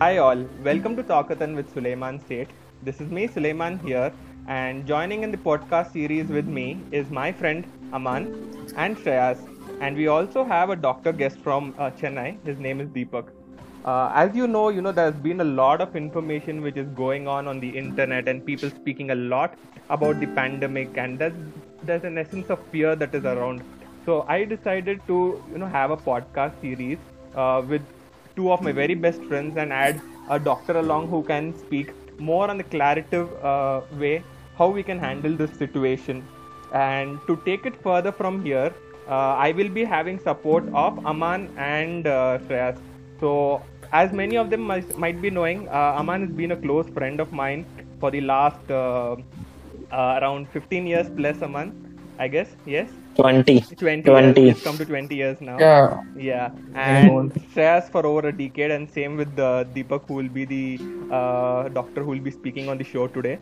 Hi all, welcome to Talkathon with Sulaiman Sait. This is me, Suleiman here, and joining in the podcast series with me is my friend Aman and Shreyas. And we also have a doctor guest from uh, Chennai. His name is Deepak. Uh, as you know, you know there's been a lot of information which is going on on the internet, and people speaking a lot about the pandemic, and there's there's an essence of fear that is around. So I decided to you know have a podcast series uh, with two of my very best friends and add a doctor along who can speak more on the claritative uh, way how we can handle this situation. And to take it further from here, uh, I will be having support of Aman and uh, Shreyas. So, as many of them might, might be knowing, uh, Aman has been a close friend of mine for the last uh, uh, around 15 years plus, Aman, I guess. Yes. 20 20, 20. Years. It's come to 20 years now. Yeah. Yeah, and Shreyas for over a decade, and same with uh, Deepak, who will be the uh, doctor who will be speaking on the show today.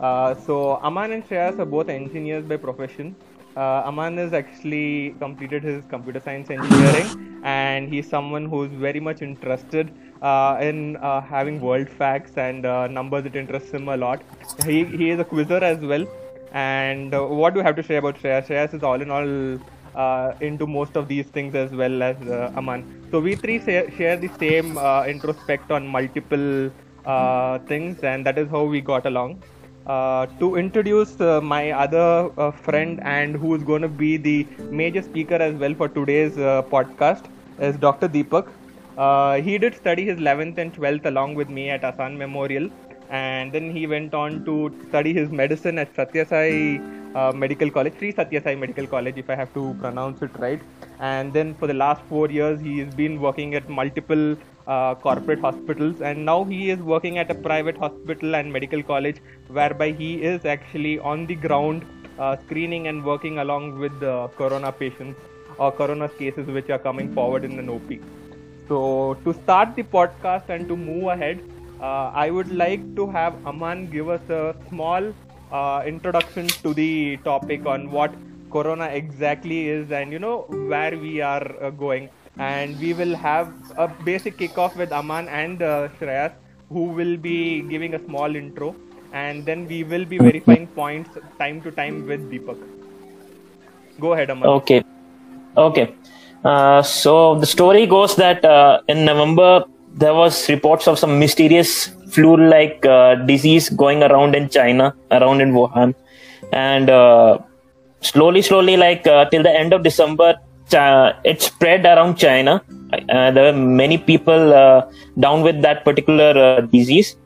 Uh, so Aman and Shreyas are both engineers by profession. Uh, Aman has actually completed his computer science engineering, and he's someone who's very much interested uh, in uh, having world facts and uh, numbers. It interests him a lot. He he is a quizzer as well. And uh, what do you have to say about Shreyas? Shreyas is all in all uh, into most of these things as well as uh, Aman. So we three say, share the same uh, introspect on multiple uh, things, and that is how we got along. Uh, to introduce my other friend and who is going to be the major speaker as well for today's podcast is Dr. Deepak. He did study his 11th and 12th along with me at Asan Memorial, and then he went on to study his medicine at Satyasai uh, Medical College, Sri Satyasai Medical College, if I have to pronounce it right. And then for the last four years, he has been working at multiple uh, corporate hospitals, and now he is working at a private hospital and medical college, whereby he is actually on the ground uh, screening and working along with the corona patients or corona cases which are coming forward in an OP. So, to start the podcast and to move ahead, I would like to have Aman give us a small uh, introduction to the topic on what Corona exactly is and you know where we are uh, going. And we will have a basic kickoff with Aman and uh, Shreyas, who will be giving a small intro, and then we will be verifying points time to time with Deepak. Go ahead, Aman. okay okay uh, so the story goes that uh, in november there was reports of some mysterious flu like uh, disease going around in china around in wuhan. And uh, slowly slowly like uh, till the end of december it spread around china. Uh, there were many people uh, down with that particular uh, disease.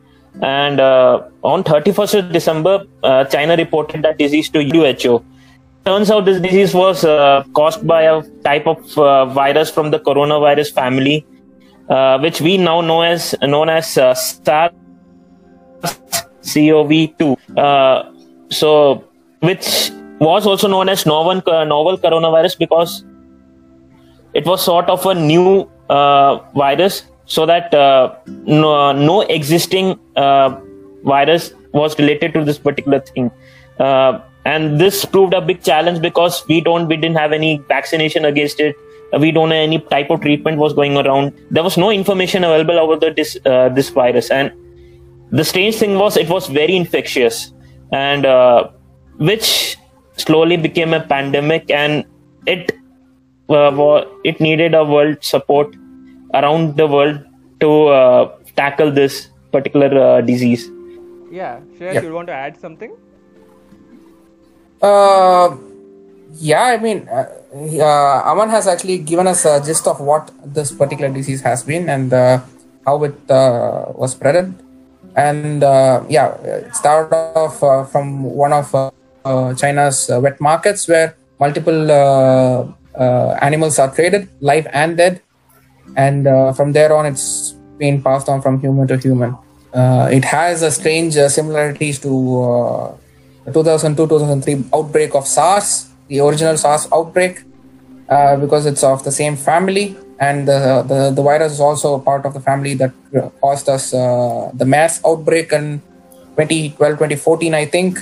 And on 31st of december china reported that disease to who turns out this disease was caused by a type of virus from the coronavirus family uh, which we now know as known as uh, SARS-CoV-2 uh, so which was also known as novel, uh, novel coronavirus because it was sort of a new uh, virus so that uh, no, no existing virus was related to this particular thing. And this proved a big challenge because we don't we didn't have any vaccination against it we don't know any type of treatment was going around there was no information available about the this uh, this virus and the strange thing was it was very infectious and uh, which slowly became a pandemic and it uh, it needed a world support around the world to uh, tackle this particular uh, disease Yeah, Shreyas, Yep. you want to add something? Uh, yeah, I mean, uh, Aman has actually given us a gist of what this particular disease has been and uh, how it uh, was spreaded. And uh, yeah, it started off uh, from one of uh, China's wet markets where multiple animals are traded, live and dead. And from there on, it's been passed on from human to human. It has a strange similarities to uh, the 2002-2003 outbreak of SARS, the original SARS outbreak, uh, because it's of the same family, and the, the the virus is also a part of the family that uh, caused us uh, the MERS outbreak in 2012, 2014, I think.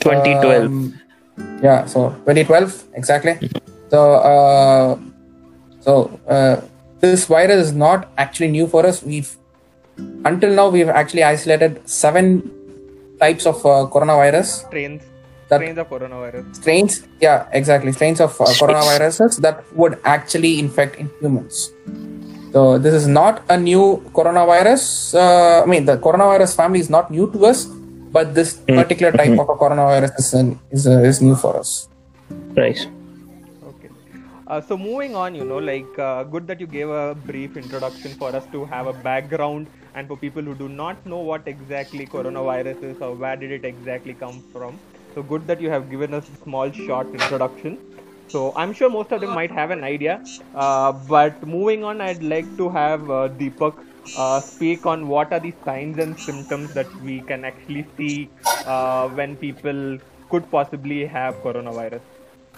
2012 Um, yeah, so 2012 exactly. So uh, so uh, this virus is not actually new for us. We've until now we've actually isolated seven types of uh, coronavirus Strains, That- strains of coronavirus. strains yeah exactly strains of uh, coronaviruses that would actually infect in humans so this is not a new coronavirus uh, i mean the coronavirus family is not new to us but this particular type of a coronavirus is, an- is, uh, is new for us Right. Okay. Uh, so moving on, you know, like uh, good that you gave a brief introduction for us to have a background and for people who do not know what exactly coronavirus is or where did it exactly come from. So good that you have given us a small short introduction. So I'm sure most of them might have an idea. Uh, but moving on, I'd like to have uh, Deepak uh, speak on what are the signs and symptoms that we can actually see uh, when people could possibly have coronavirus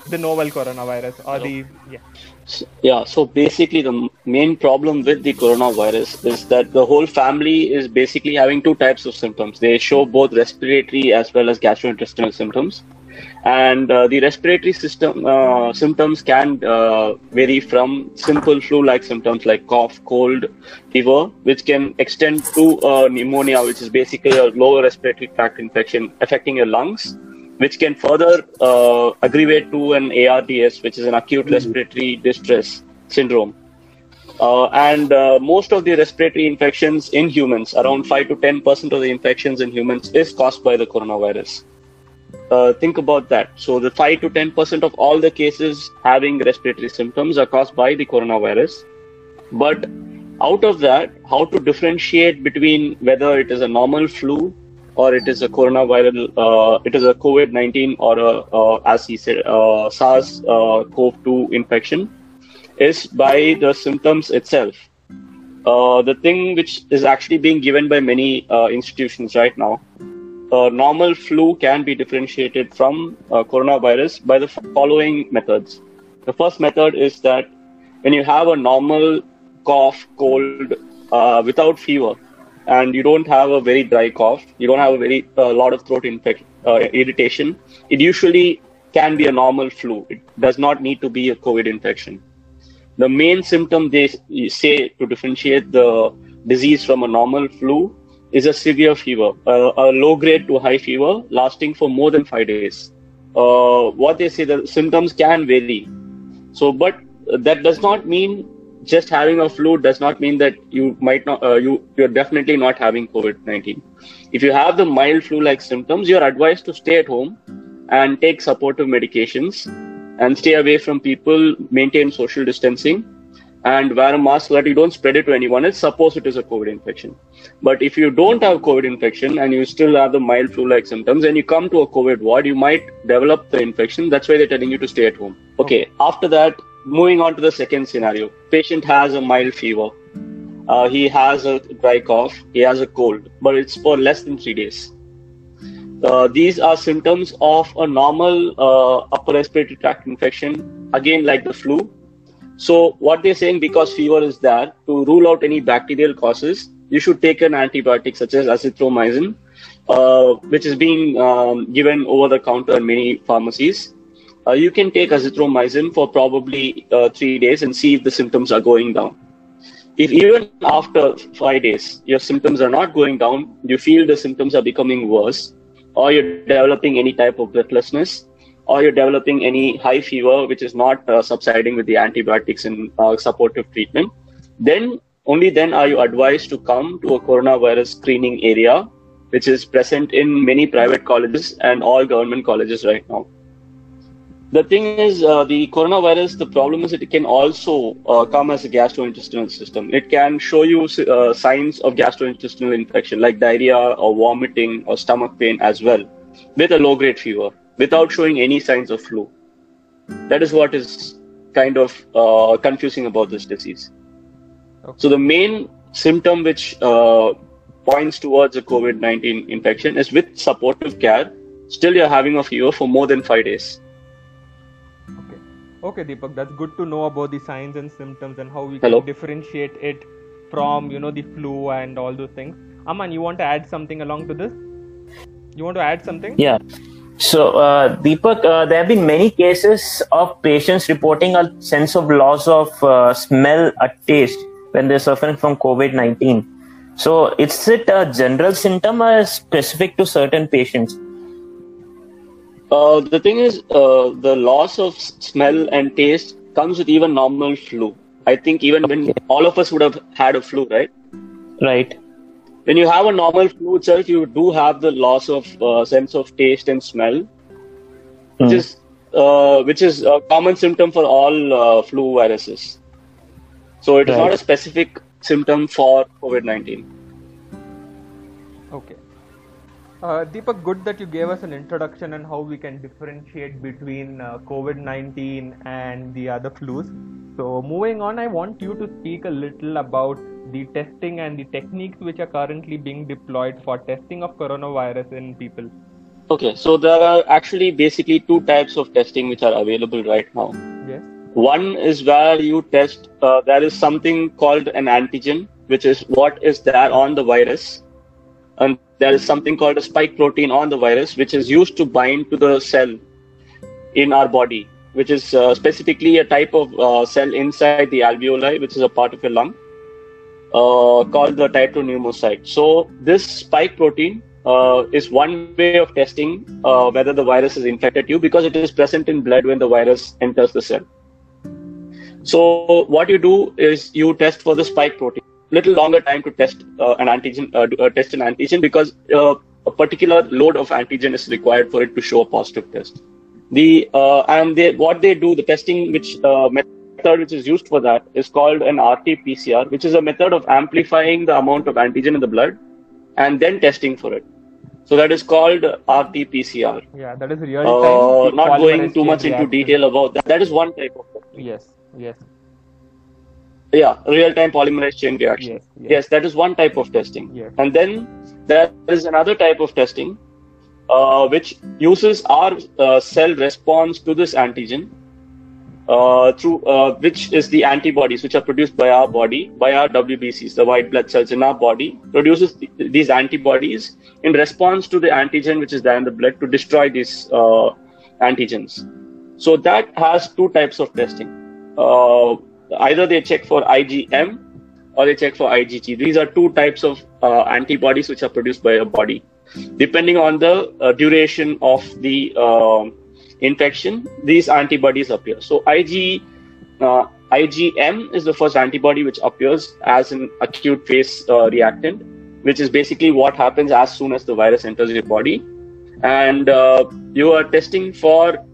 the novel coronavirus or the yeah So- Yeah, so basically, the main problem with the coronavirus is that the whole family is basically having two types of symptoms. They show both respiratory as well as gastrointestinal symptoms. And uh, the respiratory system uh, symptoms can uh, vary from simple flu like symptoms like cough, cold, fever, which can extend to uh, pneumonia, which is basically a lower respiratory tract infection affecting your lungs which can further uh, aggravate to an ARDS, which is an acute respiratory distress syndrome. Uh, and uh, most of the respiratory infections in humans, around 5 to 10% of the infections in humans, is caused by the coronavirus. Uh, think about that. So, the 5 to 10% of all the cases having respiratory symptoms are caused by the coronavirus. But out of that, how to differentiate between whether it is a normal flu or it is a coronavirus, uh, it is a COVID 19 or a, uh, as he said, uh, SARS uh, CoV 2 infection is by the symptoms itself. Uh, the thing which is actually being given by many uh, institutions right now, normal flu can be differentiated from coronavirus by the following methods. The first method is that when you have a normal cough, cold, without fever, and you don't have a very dry cough, you don't have a very a lot of throat uh, irritation, it usually can be a normal flu. It does not need to be a COVID infection. The main symptom they say to differentiate the disease from a normal flu is a severe fever, a, a low grade to high fever lasting for more than five days. Uh, what they say, the symptoms can vary. So, but that does not mean just having a flu does not mean that you might not, uh, you, you're definitely not having COVID 19. If you have the mild flu like symptoms, you're advised to stay at home and take supportive medications and stay away from people, maintain social distancing, and wear a mask so that you don't spread it to anyone else. Suppose it is a COVID infection. But if you don't have COVID infection and you still have the mild flu-like symptoms, and you come to a COVID ward, you might develop the infection. That's why they're telling you to stay at home. Okay. After that, moving on to the second scenario, patient has a mild fever. Uh, he has a dry cough. He has a cold, but it's for less than three days. Uh, these are symptoms of a normal uh, upper respiratory tract infection, again like the flu. So what they're saying, because fever is there, to rule out any bacterial causes, you should take an antibiotic such as azithromycin, uh, which is being um, given over the counter in many pharmacies. Uh, you can take azithromycin for probably uh, three days and see if the symptoms are going down. If even after five days your symptoms are not going down, you feel the symptoms are becoming worse, or you're developing any type of breathlessness, or you're developing any high fever which is not uh, subsiding with the antibiotics and uh, supportive treatment, then only then are you advised to come to a coronavirus screening area, which is present in many private colleges and all government colleges right now. The thing is, uh, the coronavirus, the problem is that it can also uh, come as a gastrointestinal system. It can show you uh, signs of gastrointestinal infection like diarrhea or vomiting or stomach pain as well with a low grade fever without showing any signs of flu. That is what is kind of uh, confusing about this disease. Okay. So, the main symptom which uh, points towards a COVID 19 infection is with supportive care, still you're having a fever for more than five days. Okay. Deepak, that's good to know about the signs and symptoms and how we Hello? can differentiate it from, you know, the flu and all those things. Aman, you want to add something along to this? You want to add something? Yeah. So, uh, Deepak, uh, there have been many cases of patients reporting a sense of loss of uh, smell or taste when they're suffering from COVID 19. So, is it a general symptom or specific to certain patients? Uh, the thing is, uh, the loss of smell and taste comes with even normal flu. I think even when all of us would have had a flu, right? Right. When you have a normal flu itself, you do have the loss of uh, sense of taste and smell, which Hmm. is uh, which is a common symptom for all uh, flu viruses. So it is Right. not a specific symptom for COVID nineteen. Uh, Deepak, good that you gave us an introduction on how we can differentiate between uh, COVID 19 and the other flus. So, moving on, I want you to speak a little about the testing and the techniques which are currently being deployed for testing of coronavirus in people. Okay, so there are actually basically two types of testing which are available right now. Yes. One is where you test, uh, there is something called an antigen, which is what is there on the virus. And there is something called a spike protein on the virus, which is used to bind to the cell in our body, which is uh, specifically a type of uh, cell inside the alveoli, which is a part of your lung, uh, called the type 2 pneumocyte. So, this spike protein uh, is one way of testing uh, whether the virus has infected you because it is present in blood when the virus enters the cell. So what you do is you test for the spike protein. Little longer time to test uh, an antigen, uh, uh, test an antigen because uh, a particular load of antigen is required for it to show a positive test. The uh, and they, what they do, the testing which uh, method which is used for that is called an RT-PCR, which is a method of amplifying the amount of antigen in the blood and then testing for it. So that is called RT-PCR. Yeah, that is real time. Uh, not going too much into reaction. detail about that. That is one type of testing. Yes, yes, Yeah, real-time polymerase chain reaction. yes, yes. Yes, that is one type of testing. Yes. And then there is another type of testing uh, which uses our uh, cell response to this antigen uh, through uh, which is the antibodies which are produced by our body, by our WBCs, the white blood cells in our body, produces th- these antibodies in response to the antigen which is there in the blood to destroy these uh, antigens. So that has two types of testing. Either they check for IgM or they check for IgG. These are two types of uh, antibodies which are produced by your body. Depending on the uh, duration of the uh, infection, these antibodies appear. So IG, uh, IgM is the first antibody which appears as an acute phase uh, reactant, which is basically what happens as soon as the virus enters your body. And uh, you are testing for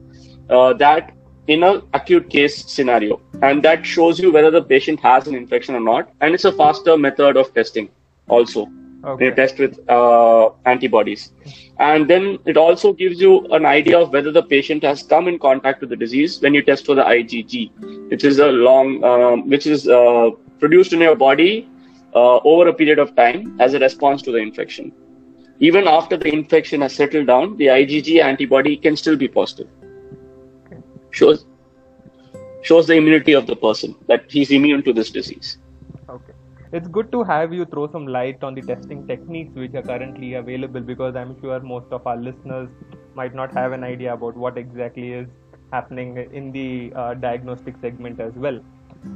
that in a acute case scenario. And that shows you whether the patient has an infection or not. And it's a faster method of testing also. Okay. they test with uh, antibodies. And then it also gives you an idea of whether the patient has come in contact with the disease when you test for the igg which is a long um, which is uh, produced in your body uh, over a period of time as a response to the infection. Even after the infection has settled down the igg antibody can still be positive shows shows the immunity of the person that he's immune to this disease Okay. It's good to have you throw some light on the testing techniques which are currently available because I'm sure most of our listeners might not have an idea about what exactly is happening in the uh, diagnostic segment as well.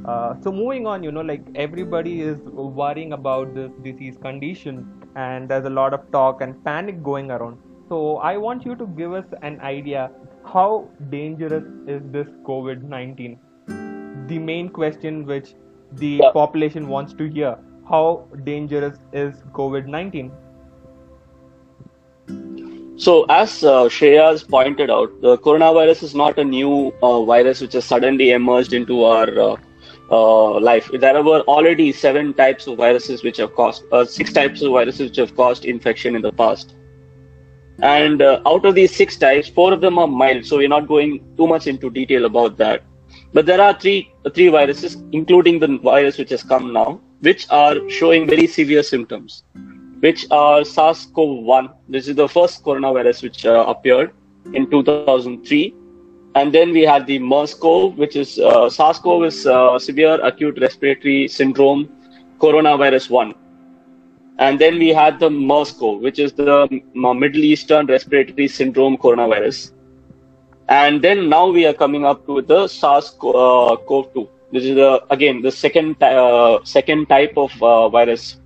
Uh, so moving on, you know, like everybody is worrying about this disease condition, and there's a lot of talk and panic going around. So I want you to give us an idea how dangerous is this COVID-19? The main question which the Yeah. population wants to hear: How dangerous is COVID-19? So, as uh, Shreyas pointed out, the coronavirus is not a new uh, virus which has suddenly emerged into our uh, uh, life. There were already seven types of viruses which have caused, uh, six types of viruses which have caused infection in the past. And uh, out of these six types, four of them are mild, so we're not going too much into detail about that. But there are three three viruses, including the virus which has come now, which are showing very severe symptoms which are SARS-CoV-1. This is the first coronavirus which uh, appeared in 2003. And then we had the MERS-CoV, which is uh, SARS-CoV is uh, severe acute respiratory syndrome coronavirus 1. And then we had the MERS-CoV, which is the Middle Eastern respiratory syndrome coronavirus. And then now we are coming up with the SARS-CoV-2. This is the again the second uh, second type of uh, virus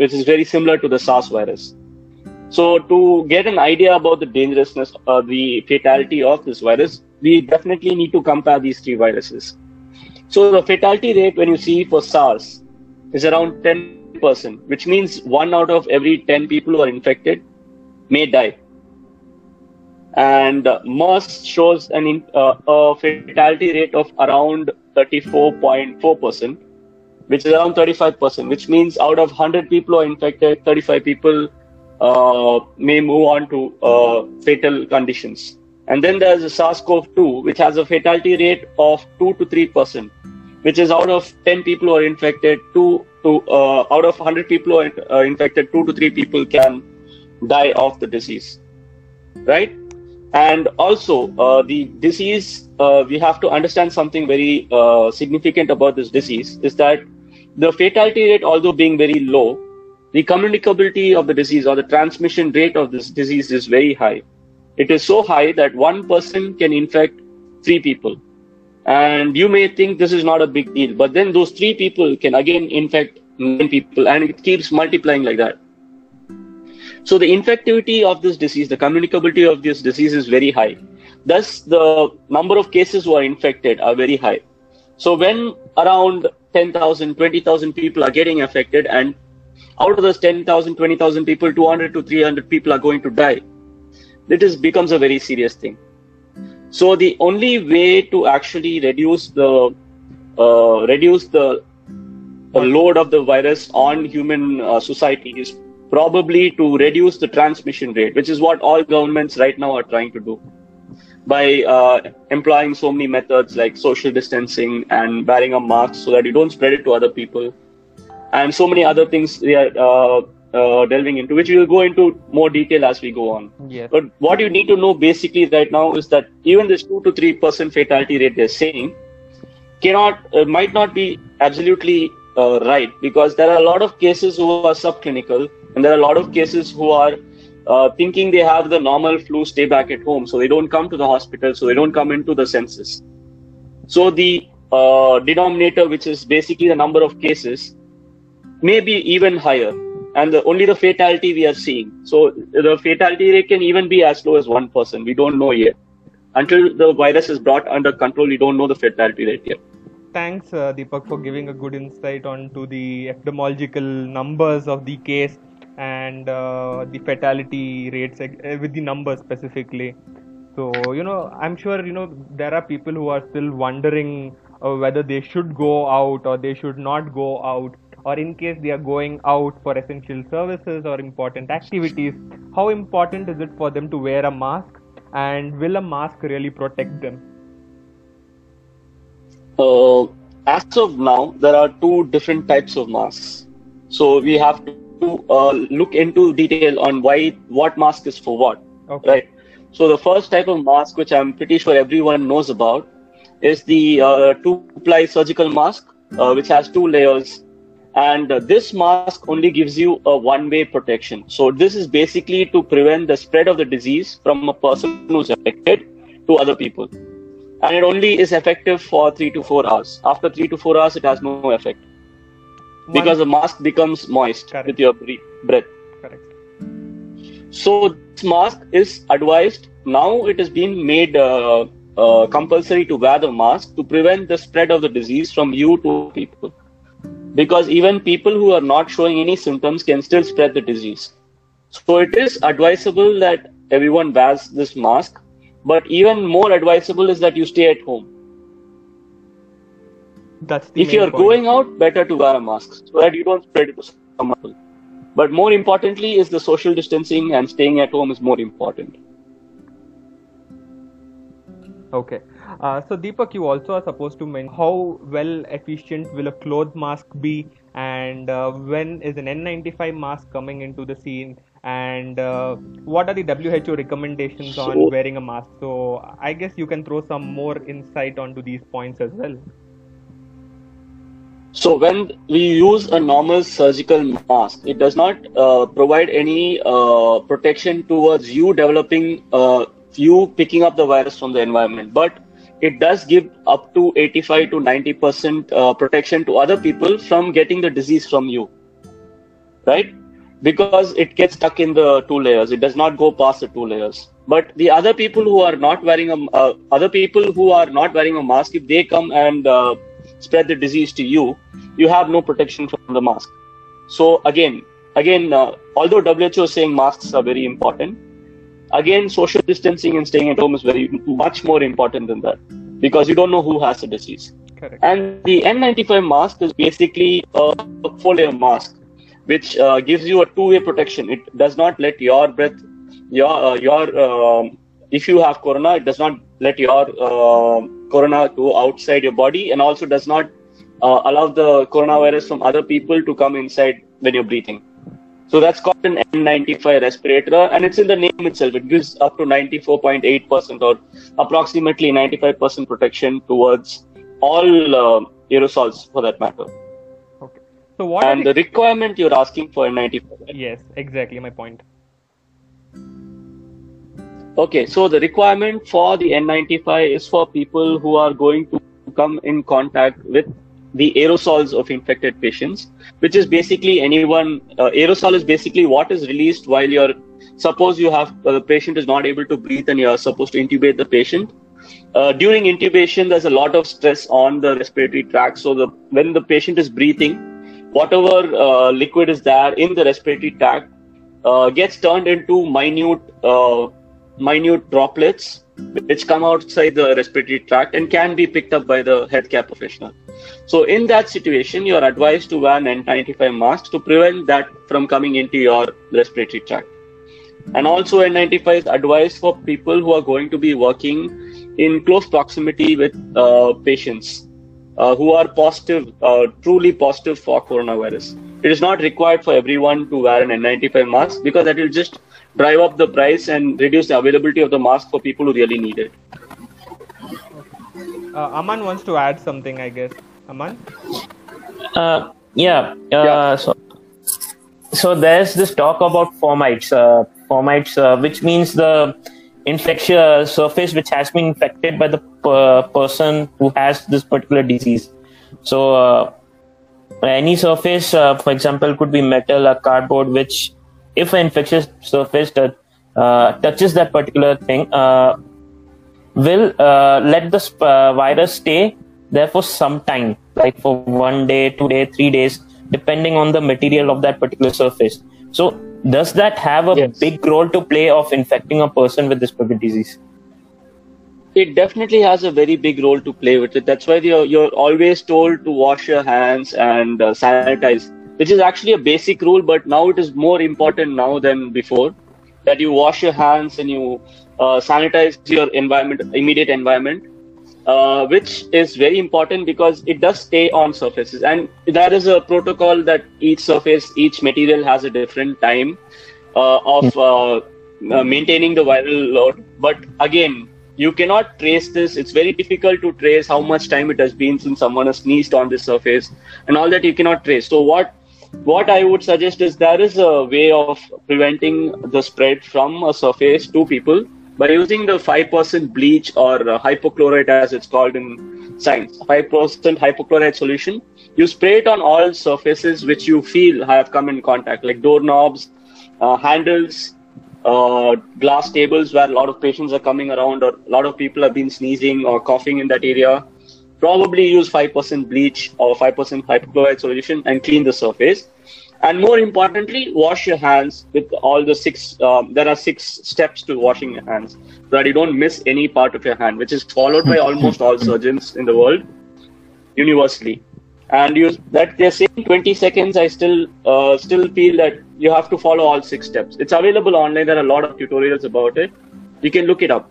which is very similar to the SARS virus. So, to get an idea about the dangerousness or the fatality of this virus, we definitely need to compare these three viruses. So, the fatality rate when you see for SARS is around 10%, which means one out of every 10 people who are infected may die. And uh, MERS shows an uh, a fatality rate of around 34.4%, which is around 35%, which means out of 100 people who are infected, 35 people uh, may move on to uh, fatal conditions. And then there's the SARS-CoV-2, which has a fatality rate of 2 to 3%, which is out of 10 people who are infected, 2 to uh, out of 100 people who are uh, infected, 2 to 3 people can die of the disease, right? And also, uh, the disease, uh, we have to understand something very significant about this disease is that the fatality rate, although being very low, the communicability of the disease or the transmission rate of this disease is very high. It is so high that one person can infect three people. And you may think this is not a big deal, but then those three people can again infect nine people and it keeps multiplying like that. So the infectivity of this disease, the communicability of this disease is very high. Thus, the number of cases who are infected are very high. So when around 10,000, 20,000 people are getting affected and out of those 10,000, 20,000 people, 200 to 300 people are going to die. It is becomes a very serious thing. So the only way to actually reduce the uh, reduce the, load of the virus on human uh, society is probably to reduce the transmission rate, which is what all governments right now are trying to do by uh, employing so many methods like social distancing and wearing a mask so that you don't spread it to other people. And so many other things we are uh, delving into, which we will go into more detail as we go on. Yes. But what you need to know basically right now is that even this two to three percent fatality rate they're saying cannot uh, might not be absolutely uh, right because there are a lot of cases who are subclinical and there are a lot of cases who are uh, thinking they have the normal flu, stay back at home, so they don't come to the hospital, so they don't come into the census. So the uh, denominator, which is basically the number of cases, may be even higher and the, only the fatality we are seeing. So the fatality rate can even be as low as 1% person. we don't know yet. Until the virus is brought under control we don't know the fatality rate yet. Thanks uh, deepak for giving a good insight onto the epidemiological numbers of the case and uh, the fatality rates uh, with the numbers specifically. So you know i'm sure you know there are people who are still wondering uh, whether they should go out or they should not go out or in case they are going out for essential services or important activities, how important is it for them to wear a mask and will a mask really protect them? Uh, as of now, there are two different types of masks. So we have to uh, look into detail on why what mask is for what. Okay. Right. So the first type of mask, which I'm pretty sure everyone knows about, is the uh, two-ply surgical mask, uh, which has two layers and uh, this mask only gives you a one way protection. So this is basically to prevent the spread of the disease from a person who's affected to other people. And it only is effective for 3 to 4 hours. After 3 to 4 hours it has no effect. One. because the mask becomes moist Correct. with your breath. Correct. so this mask is advised. Now it has been made uh, uh, compulsory to wear the mask to prevent the spread of the disease from you to people because even people who are not showing any symptoms can still spread the disease. So it is advisable that everyone wears this mask, but even more advisable is that you stay at home. That's if you are going out, better to wear a mask so that you don't spread it to some people. But more importantly, is the social distancing and staying at home is more important. Okay. Uh, so Deepak, you also are supposed to mention how well efficient will a cloth mask be, and uh, when is an N95 mask coming into the scene, and uh, what are the WHO recommendations so, on wearing a mask? So I guess you can throw some more insight onto these points as well. So when we use a normal surgical mask, it does not uh, provide any uh, protection towards you developing, uh, you picking up the virus from the environment, but it does give up to 85 to 90 percent uh, protection to other people from getting the disease from you right? Because it gets stuck in the two layers. It does not go past the two layers. But the other people who are not wearing a uh, other people who are not wearing a mask, if they come and uh, spread the disease to you, you have no protection from the mask. So again, again, uh, although WHO is saying masks are very important, again, social distancing and staying at home is very much more important than that because you don't know who has the disease. Correct. And the N95 mask is basically a full layer mask, which uh, gives you a two-way protection. It does not let your breath, your uh, your um if you have corona, it does not let your uh, corona go outside your body, and also does not uh, allow the coronavirus from other people to come inside when you're breathing. So that's called an N95 respirator, and it's in the name itself. It gives up to 94.8% or approximately 95% protection towards all uh, aerosols for that matter. Okay. So what? are And the requirement you're asking for N95. right? Yes, exactly my point. Okay, so the requirement for the N95 is for people who are going to come in contact with the aerosols of infected patients, which is basically anyone. Uh, aerosol is basically what is released while you're. Suppose you have uh, the patient is not able to breathe and you're supposed to intubate the patient. Uh, during intubation, there's a lot of stress on the respiratory tract. So the when the patient is breathing, whatever uh, liquid is there in the respiratory tract uh, gets turned into minute uh, minute droplets which come outside the respiratory tract and can be picked up by the healthcare professional. So in that situation, you are advised to wear an N95 mask to prevent that from coming into your respiratory tract. And also N95 is advised for people who are going to be working in close proximity with uh, patients uh, who are positive, uh, truly positive for coronavirus. It is not required for everyone to wear an N95 mask because that will just drive up the price and reduce the availability of the mask for people who really need it. Uh, Aman wants to add something, I guess. Aman. Uh, yeah. Uh, Yeah. So, so there's this talk about fomites, uh, fomites, uh, which means the infectious surface which has been infected by the per- person who has this particular disease. So, uh, any surface, uh, for example, could be metal or cardboard, which, if an infectious surface that uh, touches that particular thing, uh, will uh, let the sp- uh, virus stay there for some time, like for one day, two day, three days, depending on the material of that particular surface. So, does that have a Yes. big role to play of infecting a person with this particular disease? It definitely has a very big role to play with it. That's why you're, you're always told to wash your hands and uh, sanitize, which is actually a basic rule, but now it is more important now than before that you wash your hands and you uh, sanitize your environment, immediate environment, uh, which is very important because it does stay on surfaces. And there is a protocol that each surface, each material has a different time uh, of uh, uh, maintaining the viral load. But again, you cannot trace this. It's very difficult to trace how much time it has been since someone has sneezed on this surface, and all that you cannot trace. So what what I would suggest is there is a way of preventing the spread from a surface to people by using the 5% bleach or uh, hypochlorite as it's called in science. 5% hypochlorite solution. You spray it on all surfaces which you feel have come in contact, like doorknobs, uh, handles, uh, glass tables where a lot of patients are coming around or a lot of people have been sneezing or coughing in that area. Probably use 5% bleach or 5% hypochlorite solution and clean the surface. And more importantly, wash your hands with all the six. Um, there are six steps to washing your hands so that you don't miss any part of your hand, which is followed by almost all surgeons in the world universally. And you that they're saying 20 seconds. I still uh, still feel that you have to follow all six steps. It's available online. There are a lot of tutorials about it. You can look it up.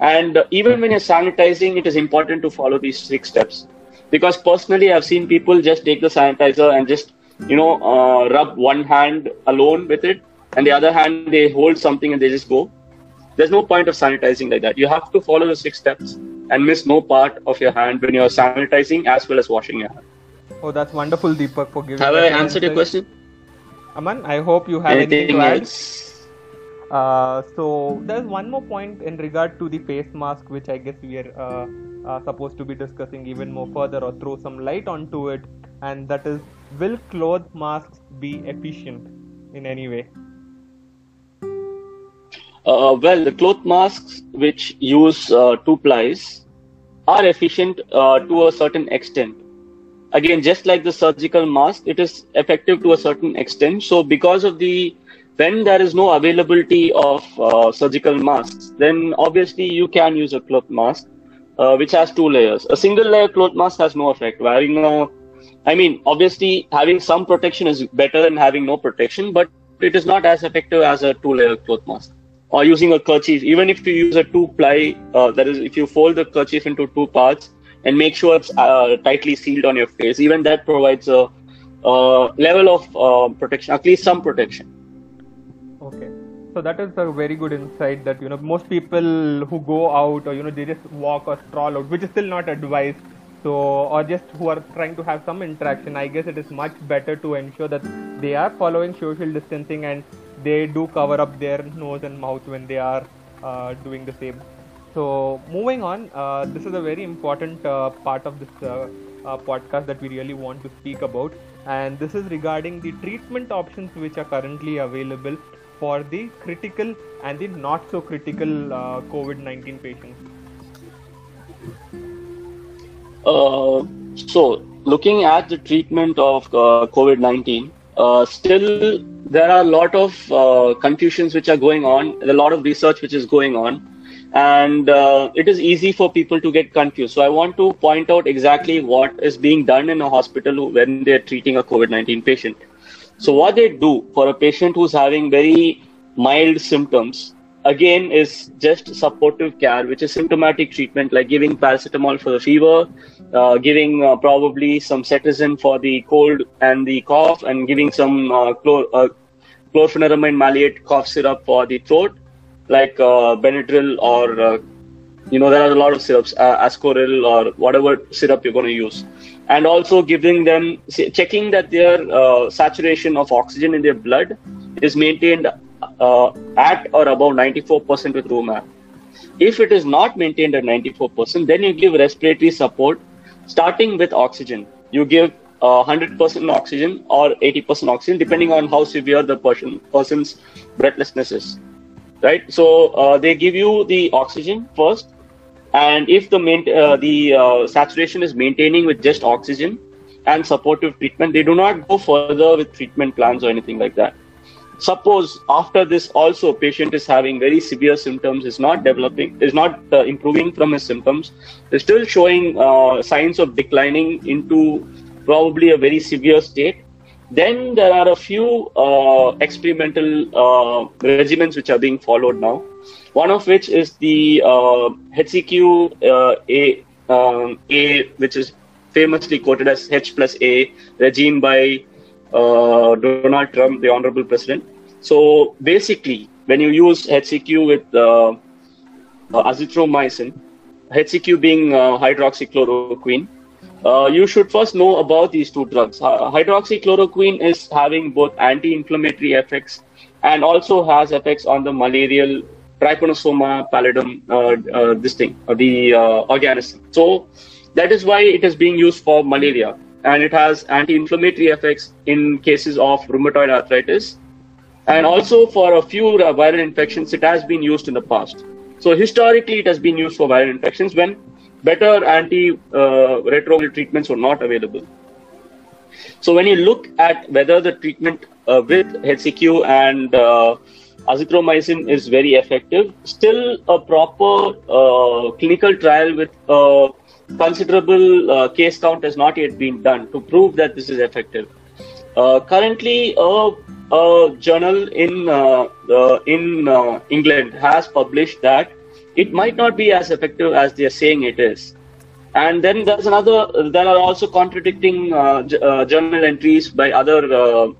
And even when you're sanitizing, it is important to follow these six steps because personally, I've seen people just take the sanitizer and just you know uh, rub one hand alone with it, and the other hand they hold something and they just go. There's no point of sanitizing like that. You have to follow the six steps and miss no part of your hand when you're sanitizing as well as washing your hand. Oh, that's wonderful, Deepak, for giving. Have I answered your question? Aman, I hope you have anything, Anything to add. else? Uh, so there's one more point in regard to the face mask, which I guess we are uh, uh, supposed to be discussing even more further or throw some light onto it. And that is Will cloth masks be efficient in any way? Uh, well, the cloth masks which use uh, two plies are efficient uh, to a certain extent. Again, just like the surgical mask, it is effective to a certain extent. So, because of the when there is no availability of uh, surgical masks, then obviously you can use a cloth mask, uh, which has two layers. A single layer cloth mask has no effect. Wearing a, I mean, obviously having some protection is better than having no protection, but it is not as effective as a two layer cloth mask. Or using a kerchief, even if you use a two ply, uh, that is, if you fold the kerchief into two parts and make sure it's uh, tightly sealed on your face, even that provides a level of uh, protection, at least some protection. Okay. So that is a very good insight that you know most people who go out or you know they just walk or stroll out, which is still not advised. So or just who are trying to have some interaction, I guess it is much better to ensure that they are following social distancing and they do cover up their nose and mouth when they are uh, doing the same. So moving on, uh, this is a very important uh, part of this uh, uh, podcast that we really want to speak about, and this is regarding the treatment options which are currently available for the critical and the not so critical uh, COVID 19 patients? Uh, so, looking at the treatment of uh, COVID 19, uh, still there are a lot of confusions which are going on, a lot of research which is going on, and uh, it is easy for people to get confused. So, I want to point out exactly what is being done in a hospital when they're treating a COVID 19 patient. So what they do for a patient who's having very mild symptoms, again, is just supportive care, which is symptomatic treatment, like giving paracetamol for the fever, uh, giving uh, probably some cetirizine for the cold and the cough, and giving some uh, chlor- uh, chlorpheniramine maleate cough syrup for the throat, like uh, Benadryl or uh, you know there are a lot of syrups, uh, Ascoril or whatever syrup you're going to use and also giving them checking that their saturation of oxygen in their blood is maintained at or above 94% with room air. If it is not maintained at 94%, then you give respiratory support starting with oxygen. You give uh, 100% oxygen or 80% oxygen, depending on how severe the person, person's breathlessness is. Right? So uh, they give you the oxygen first, and if the main, uh, the uh, saturation is maintaining with just oxygen and supportive treatment, they do not go further with treatment plans or anything like that. Suppose after this also patient is having very severe symptoms, is not developing, is not uh, improving from his symptoms, is still showing uh, signs of declining into probably a very severe state. Then there are a few uh, experimental uh, regimens which are being followed now one of which is the uh, HCQ uh, A, um, A, which is famously quoted as H plus A regime by uh, Donald Trump, the Honorable President. So basically, when you use HCQ with uh, uh, azithromycin, HCQ being uh, hydroxychloroquine, uh, you should first know about these two drugs. Uh, hydroxychloroquine is having both anti-inflammatory effects and also has effects on the malarial Trypanosoma pallidum, uh, uh, this thing, uh, the organism. So that is why it is being used for malaria, and it has anti-inflammatory effects in cases of rheumatoid arthritis, and also for a few viral infections, it has been used in the past. So historically, it has been used for viral infections when better anti-retroviral treatments were not available. So when you look at whether the treatment uh, with HCQ and uh, azithromycin is very effective. Still, a proper uh, clinical trial with considerable uh, case count has not yet been done to prove that this is effective. Uh, currently, a, a, journal in uh, uh, in uh, England has published that it might not be as effective as they are saying it is. And then there's another. There are also contradicting journal entries by other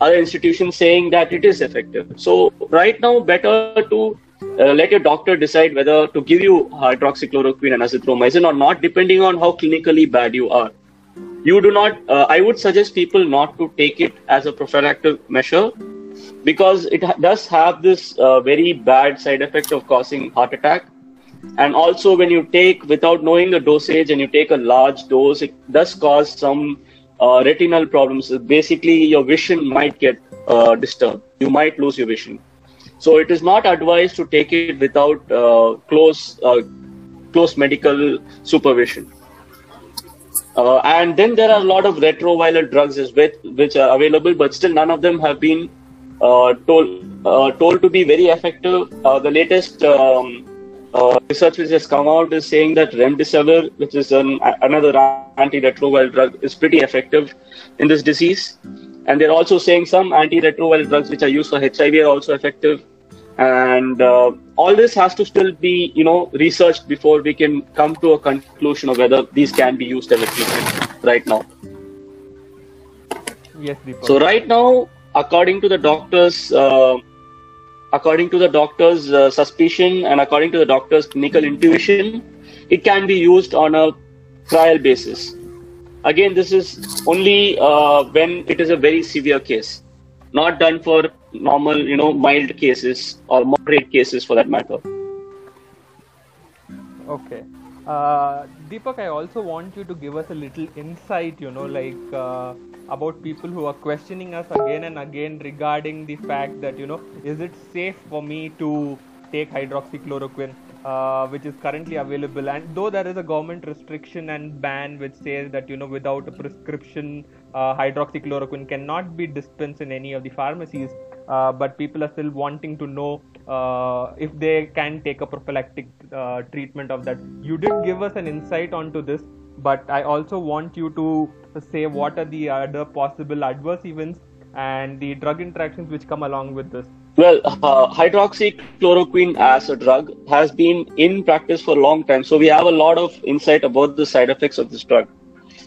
other institutions saying that it is effective. So right now, better to uh, let your doctor decide whether to give you hydroxychloroquine and azithromycin or not, depending on how clinically bad you are. You do not. Uh, I would suggest people not to take it as a prophylactic measure because it ha- does have this uh, very bad side effect of causing heart attack. And also, when you take without knowing the dosage and you take a large dose, it does cause some uh, retinal problems. Basically, your vision might get uh, disturbed. You might lose your vision. So it is not advised to take it without uh, close uh, close medical supervision. Uh, and then there are a lot of retroviral drugs as well, which are available, but still none of them have been uh, told uh, told to be very effective. Uh, the latest um, research which has come out is saying that remdesivir, which is an, another antiretroviral drug, is pretty effective in this disease. And they're also saying some antiretroviral drugs which are used for HIV are also effective. And uh, all this has to still be, you know, researched before we can come to a conclusion of whether these can be used as a treatment right now. Yes, Deepak. So right now, according to the doctors, uh, according to the doctor's uh, suspicion and according to the doctor's clinical intuition, it can be used on a trial basis. Again, this is only uh, when it is a very severe case, not done for normal, you know, mild cases or moderate cases for that matter. Okay. Uh, Deepak, I also want you to give us a little insight, you know, like uh, about people who are questioning us again and again regarding the fact that, you know, is it safe for me to take hydroxychloroquine, uh, which is currently available? And though there is a government restriction and ban which says that, you know, without a prescription, uh, hydroxychloroquine cannot be dispensed in any of the pharmacies, uh, but people are still wanting to know uh, if they can take a prophylactic uh, treatment of that. You did give us an insight onto this, but I also want you to say what are the other possible adverse events and the drug interactions which come along with this. Well, uh, hydroxychloroquine as a drug has been in practice for a long time, so we have a lot of insight about the side effects of this drug.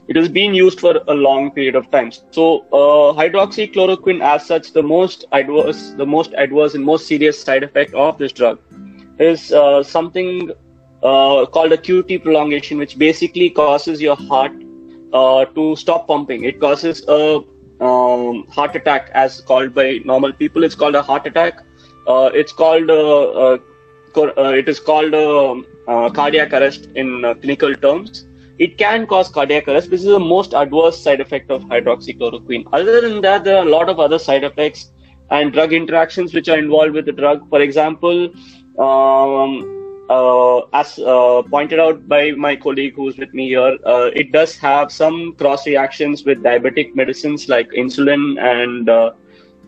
It has been used for a long period of time. So, uh, hydroxychloroquine, as such, the most adverse, the most adverse and most serious side effect of this drug is uh, something uh, called a QT prolongation, which basically causes your heart uh, to stop pumping. It causes a um, heart attack, as called by normal people. It's called a heart attack. Uh, it's called uh, uh, uh, it is called um, uh, cardiac arrest in uh, clinical terms. It can cause cardiac arrest. This is the most adverse side effect of hydroxychloroquine. Other than that, there are a lot of other side effects and drug interactions which are involved with the drug. For example, um, uh, as uh, pointed out by my colleague who's with me here, uh, it does have some cross reactions with diabetic medicines like insulin and uh,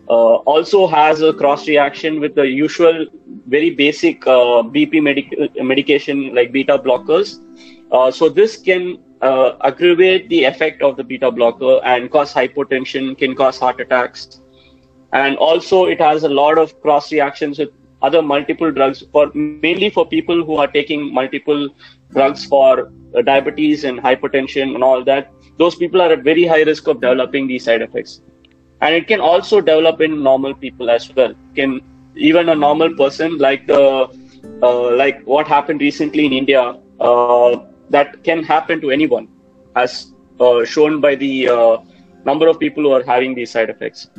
uh, also has a cross reaction with the usual very basic uh, BP medic- medication like beta blockers. So this can aggravate the effect of the beta blocker and cause hypotension, can cause heart attacks, and also it has a lot of cross reactions with other multiple drugs for mainly for people who are taking multiple drugs for uh, diabetes and hypertension and all that. Those people are at very high risk of developing these side effects and it can also develop in normal people as well can even a normal person like the uh, like what happened recently in india uh, that can happen to anyone as uh, shown by the uh, number of people who are having these side effects.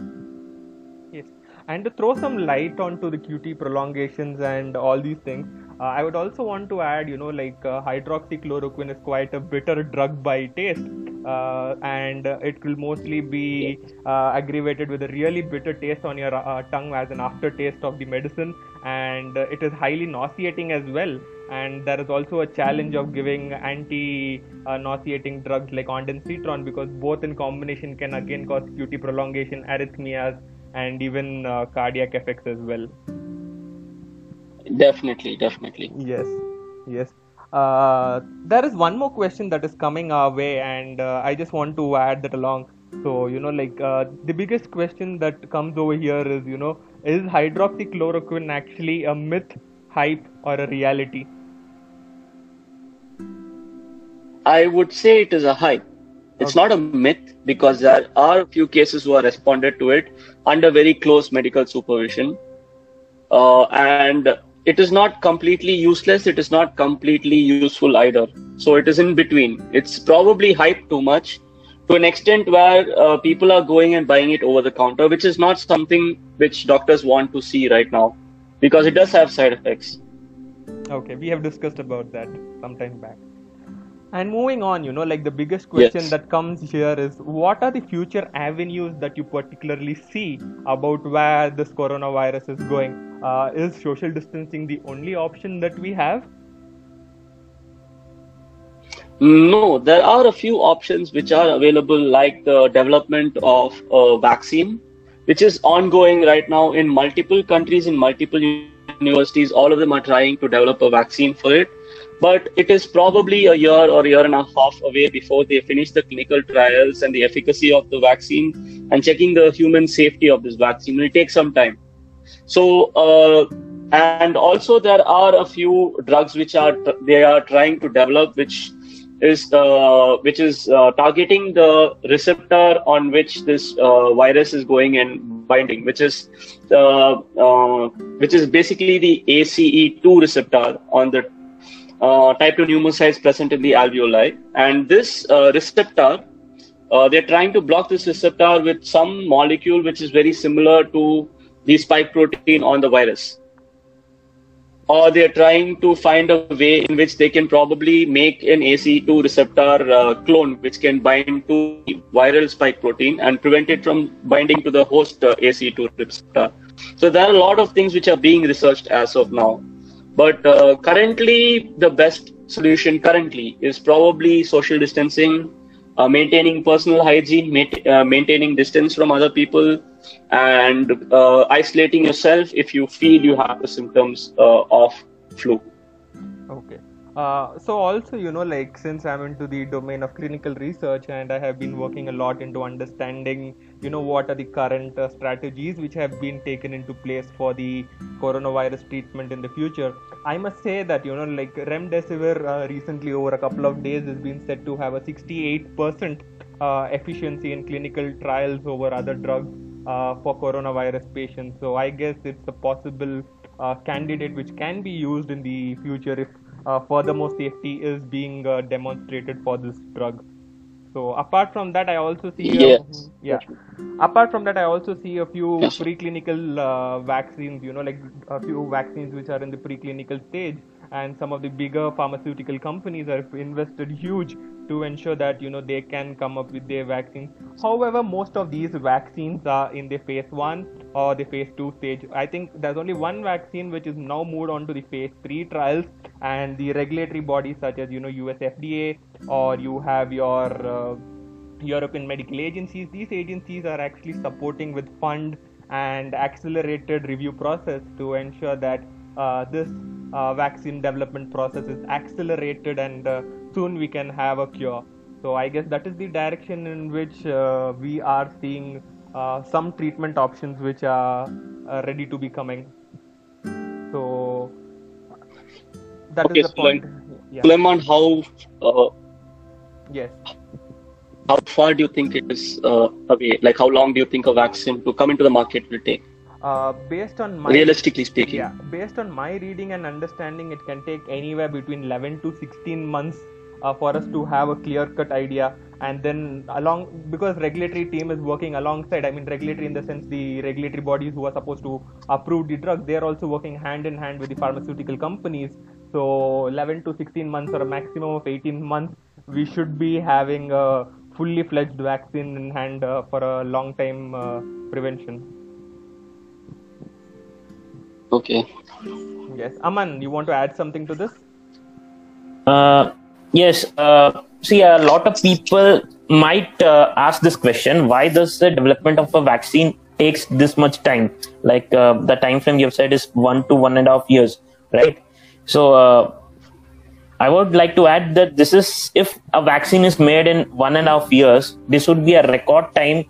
And to throw some light onto the QT prolongations and all these things, uh, I would also want to add, you know, like uh, hydroxychloroquine is quite a bitter drug by taste, uh, and uh, it will mostly be uh, aggravated with a really bitter taste on your uh, tongue as an aftertaste of the medicine, and uh, it is highly nauseating as well. And there is also a challenge of giving anti-nauseating drugs like ondansetron because both in combination can again cause QT prolongation, arrhythmias, and even uh, cardiac effects as well. definitely definitely Yes, yes. Uh, there is one more question that is coming our way, and uh, I just want to add that along. So, you know, like uh, the biggest question that comes over here is, you know, is hydroxychloroquine actually a myth, hype, or a reality? i would say it is a hype it's Okay. not a myth because there are a few cases who are responded to it under very close medical supervision. Uh, and it is not completely useless it is not completely useful either. So it is in between. It's probably hyped too much to an extent where uh, people are going and buying it over the counter which is not something which doctors want to see right now because it does have side effects. Okay, we have discussed about that some time back. And moving on, you know, like the biggest question Yes. that comes here is what are the future avenues that you particularly see about where this coronavirus is going? Uh, is social distancing the only option that we have? No, there are a few options which are available, like the development of a vaccine, which is ongoing right now in multiple countries, in multiple universities. All of them are trying to develop a vaccine for it. But it is probably a year or year and a half away before they finish the clinical trials and the efficacy of the vaccine and checking the human safety of this vaccine. It will take some time. So, uh, and also there are a few drugs which are they are trying to develop, which is uh, which is uh, targeting the receptor on which this uh, virus is going and binding, which is uh, uh, which is basically the ACE2 receptor on the type 2 pneumocytes present in the alveoli. And this uh, receptor, uh, they're trying to block this receptor with some molecule which is very similar to the spike protein on the virus or they're trying to find a way in which they can probably make an ACE2 receptor uh, clone which can bind to viral spike protein and prevent it from binding to the host uh, ACE2 receptor. So there are a lot of things which are being researched as of now. But uh, currently, the best solution currently is probably social distancing, uh, maintaining personal hygiene, uh, maintaining distance from other people, and uh, isolating yourself if you feel you have the symptoms uh, of flu. Okay. Uh, so also, you know, like since I'm into the domain of clinical research and I have been working a lot into understanding, you know, what are the current uh, strategies which have been taken into place for the coronavirus treatment in the future. I must say that, you know, like remdesivir uh, recently over a couple of days has been said to have a 68% uh, efficiency in clinical trials over other drugs uh, for coronavirus patients. So I guess it's a possible uh, candidate which can be used in the future if uh, furthermore safety is being uh, demonstrated for this drug. So apart from that, I also see a- Yes. yeah. Apart from that, I also see a few Yes. preclinical uh, vaccines. You know, like a few vaccines which are in the preclinical stage, and some of the bigger pharmaceutical companies have invested huge to ensure that you know they can come up with their vaccines. However, most of these vaccines are in the phase one or the phase two stage. I think there's only one vaccine which is now moved on to the phase three trials, and the regulatory bodies such as you know US FDA or you have your uh, European medical agencies. These agencies are actually supporting with fund and accelerated review process to ensure that this uh, vaccine development process is accelerated and uh, soon we can have a cure. So I guess that is the direction in which uh, we are seeing uh, some treatment options which are uh, ready to be coming. So that is Okay, the so point. like- how uh, Yes. how far do you think it is uh, away? Like, how long do you think a vaccine to come into the market will take? Uh, based on my Realistically speaking. Yeah, based on my reading and understanding, it can take anywhere between 11 to 16 months uh, for us to have a clear cut idea. And then, along because regulatory team is working alongside, I mean, regulatory in the sense the regulatory bodies who are supposed to approve the drug, they are also working hand in hand with the pharmaceutical companies. So, 11 to 16 months or a maximum of 18 months, we should be having a fully fledged vaccine in hand uh, for a long time uh, prevention. Okay. Yes, Aman, you want to add something to this? Uh, yes. Uh, see, a lot of people might uh, ask this question: Why does the development of a vaccine takes this much time? Like uh, the time frame you have said is one to one and a half years, right? So, uh, I would like to add that this is if a vaccine is made in one and a half years, this would be a record time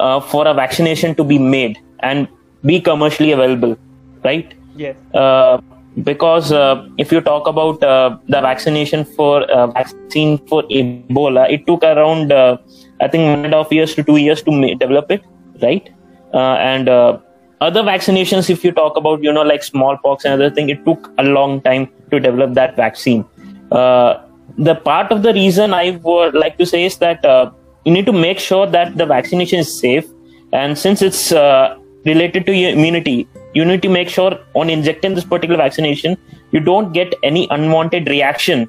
uh, for a vaccination to be made and be commercially available, right? Yes. uh, because uh, if you talk about uh, the vaccination for uh, vaccine for Ebola, it took around uh, I think one and a half years to two years to ma- develop it, right? Uh, and uh, other vaccinations, if you talk about you know like smallpox and other thing, it took a long time to develop that vaccine. Uh, the part of the reason I would like to say is that uh, you need to make sure that the vaccination is safe, and since it's uh, related to your immunity, you need to make sure on injecting this particular vaccination, you don't get any unwanted reaction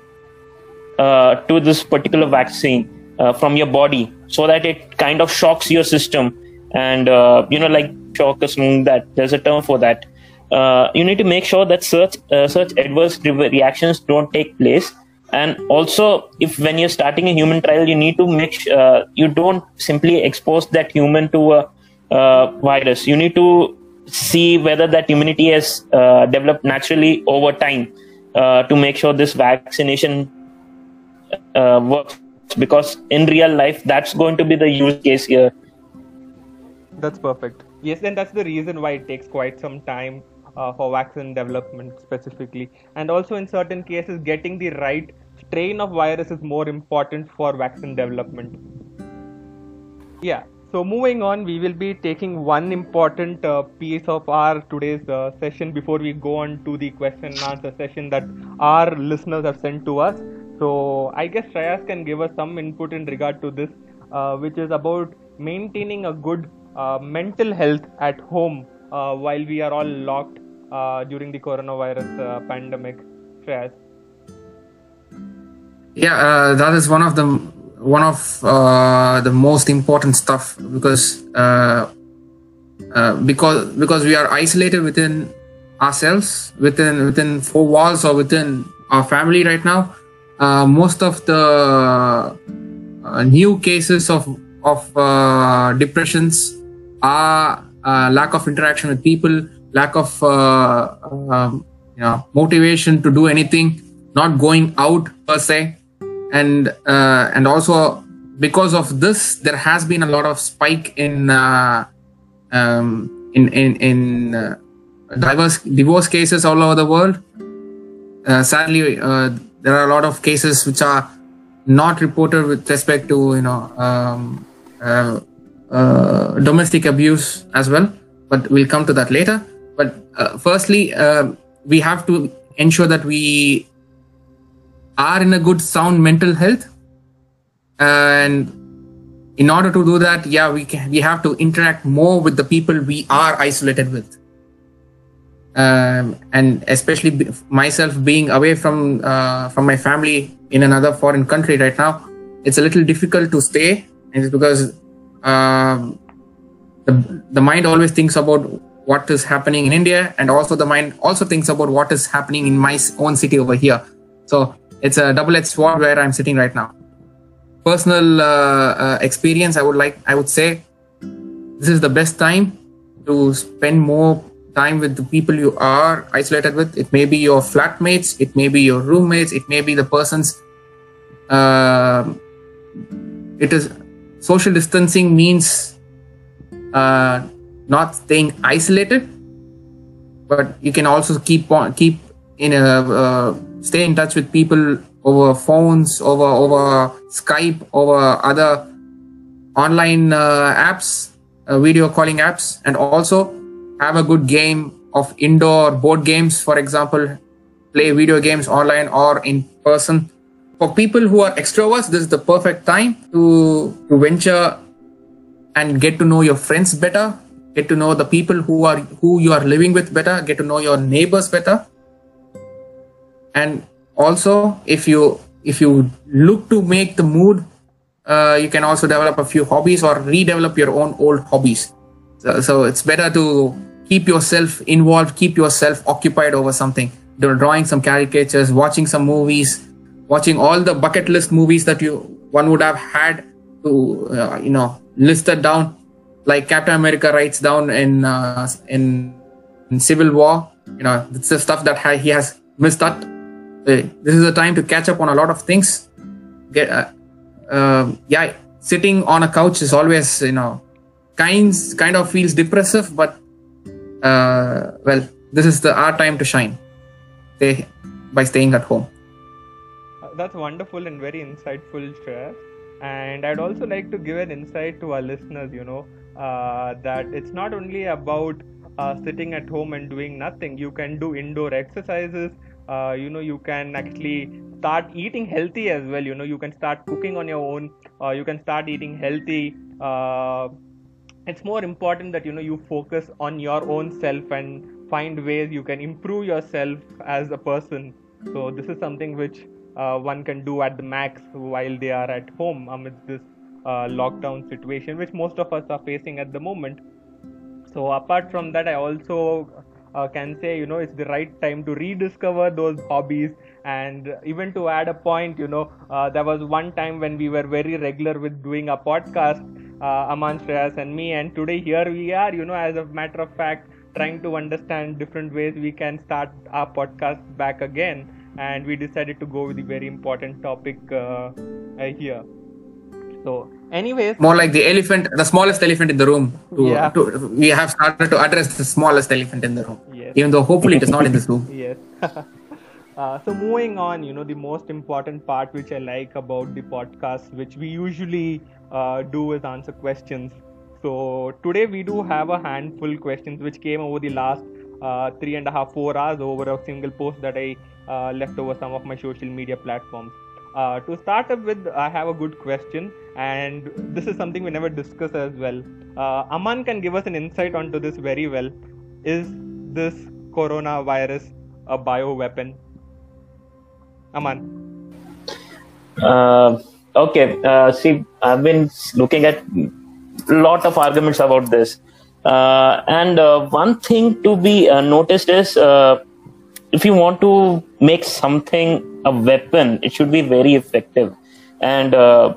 uh, to this particular vaccine uh, from your body. So that it kind of shocks your system. And uh, you know like shock is that there's a term for that. Uh, you need to make sure that such uh, such adverse reactions don't take place. And also if when you're starting a human trial you need to make sh- uh, you don't simply expose that human to a virus. You need to see whether that immunity has uh, developed naturally over time uh, to make sure this vaccination uh, works because in real life that's going to be the use case here That's perfect. Yes, and that's the reason why it takes quite some time uh, for vaccine development specifically. And also, in certain cases, getting the right strain of virus is more important for vaccine development. Yeah. So moving on, we will be taking one important uh, piece of our today's uh, session before we go on to the question and answer session that our listeners have sent to us. So I guess Shreyas can give us some input in regard to this, uh, which is about maintaining a good uh, mental health at home uh, while we are all locked uh, during the coronavirus pandemic. Shreyas. yeah that is one of the one of uh, the most important stuff because uh, uh, because because we are isolated within ourselves within within four walls or within our family right now uh, most of the uh, new cases of of depressions are lack of interaction with people lack of um, you know motivation to do anything not going out per se and uh, and also because of this there has been a lot of spike in uh, um, in in, in uh, diverse divorce cases all over the world. Uh, sadly uh, there are a lot of cases which are not reported with respect to you know um, uh, domestic abuse as well but we'll come to that later. But firstly we have to ensure that we are in a good sound mental health. And in order to do that yeah we can we have to interact more with the people we are isolated with. Um, and especially myself being away from uh, from my family in another foreign country right now it's a little difficult to stay. And it's because um, the, the mind always thinks about what is happening in india and also the mind also thinks about what is happening in my own city over here. So it's a double-edged sword where i'm sitting right now. Personal uh, uh, experience i would like i would say this is the best time to spend more time with the people you are isolated with. It may be your flatmates it may be your roommates it may be the persons um it is social distancing means uh, not staying isolated but you can also keep on keep in a uh, stay in touch with people over phones over over skype over other online uh, apps uh, video calling apps. And also have a good game of indoor board games. For example play video games online or in person. For people who are extroverts this is the perfect time to to venture and get to know your friends better get to know the people who are who you are living with better get to know your neighbors better and also if you if you look to make the mood uh, you can also develop a few hobbies or redevelop your own old hobbies. So, so it's better to keep yourself involved keep yourself occupied over something. Drawing some caricatures watching some movies watching all the bucket list movies that you one would have had to uh, you know listed down. Like captain america writes down in uh, in, in civil war you know it's the stuff that ha- he has missed out this is the time to catch up on a lot of things get uh, um yeah sitting on a couch is always you know kinds kind of feels depressive but uh, well this is the our time to shine by staying at home Uh, That's wonderful and very insightful, Shreyas. And I'd also like to give an insight to our listeners, you know, uh, that it's not only about uh, sitting at home and doing nothing. You can do indoor exercises. Uh, you know, you can actually start eating healthy as well. You know, you can start cooking on your own. Uh, you can start eating healthy. Uh, it's more important that you know you focus on your own self and find ways you can improve yourself as a person so this is something which uh, one can do at the max while they are at home amidst this uh, lockdown situation, which most of us are facing at the moment. So, apart from that, I also uh, can say, you know, it's the right time to rediscover those hobbies. And even to add a point, you know, uh, there was one time when we were very regular with doing a podcast, uh, Aman Shreyas and me, and today here we are, you know, as a matter of fact, trying to understand different ways we can start our podcast back again. And we decided to go with the very important topic uh, here. So, anyways, More like the elephant, the smallest elephant in the room. To, Yeah. to, we have started to address the smallest elephant in the room. Yes. Even though hopefully it is not in this room. yes. uh, so moving on, you know, the most important part which I like about the podcast, which we usually uh, do is answer questions. So today we do have a handful questions which came over the last uh, three and a half, four hours over a single post that I uh, left over some of my social media platforms. Uh, to start up with, I have a good question, and this is something we never discuss as well. Uh, Aman can give us an insight onto this very well. Is this coronavirus a bioweapon? Aman. Uh, okay. Uh, see, I've been looking at a lot of arguments about this, uh, and one thing to be noticed is if you want to make something a weapon, it should be very effective. And uh,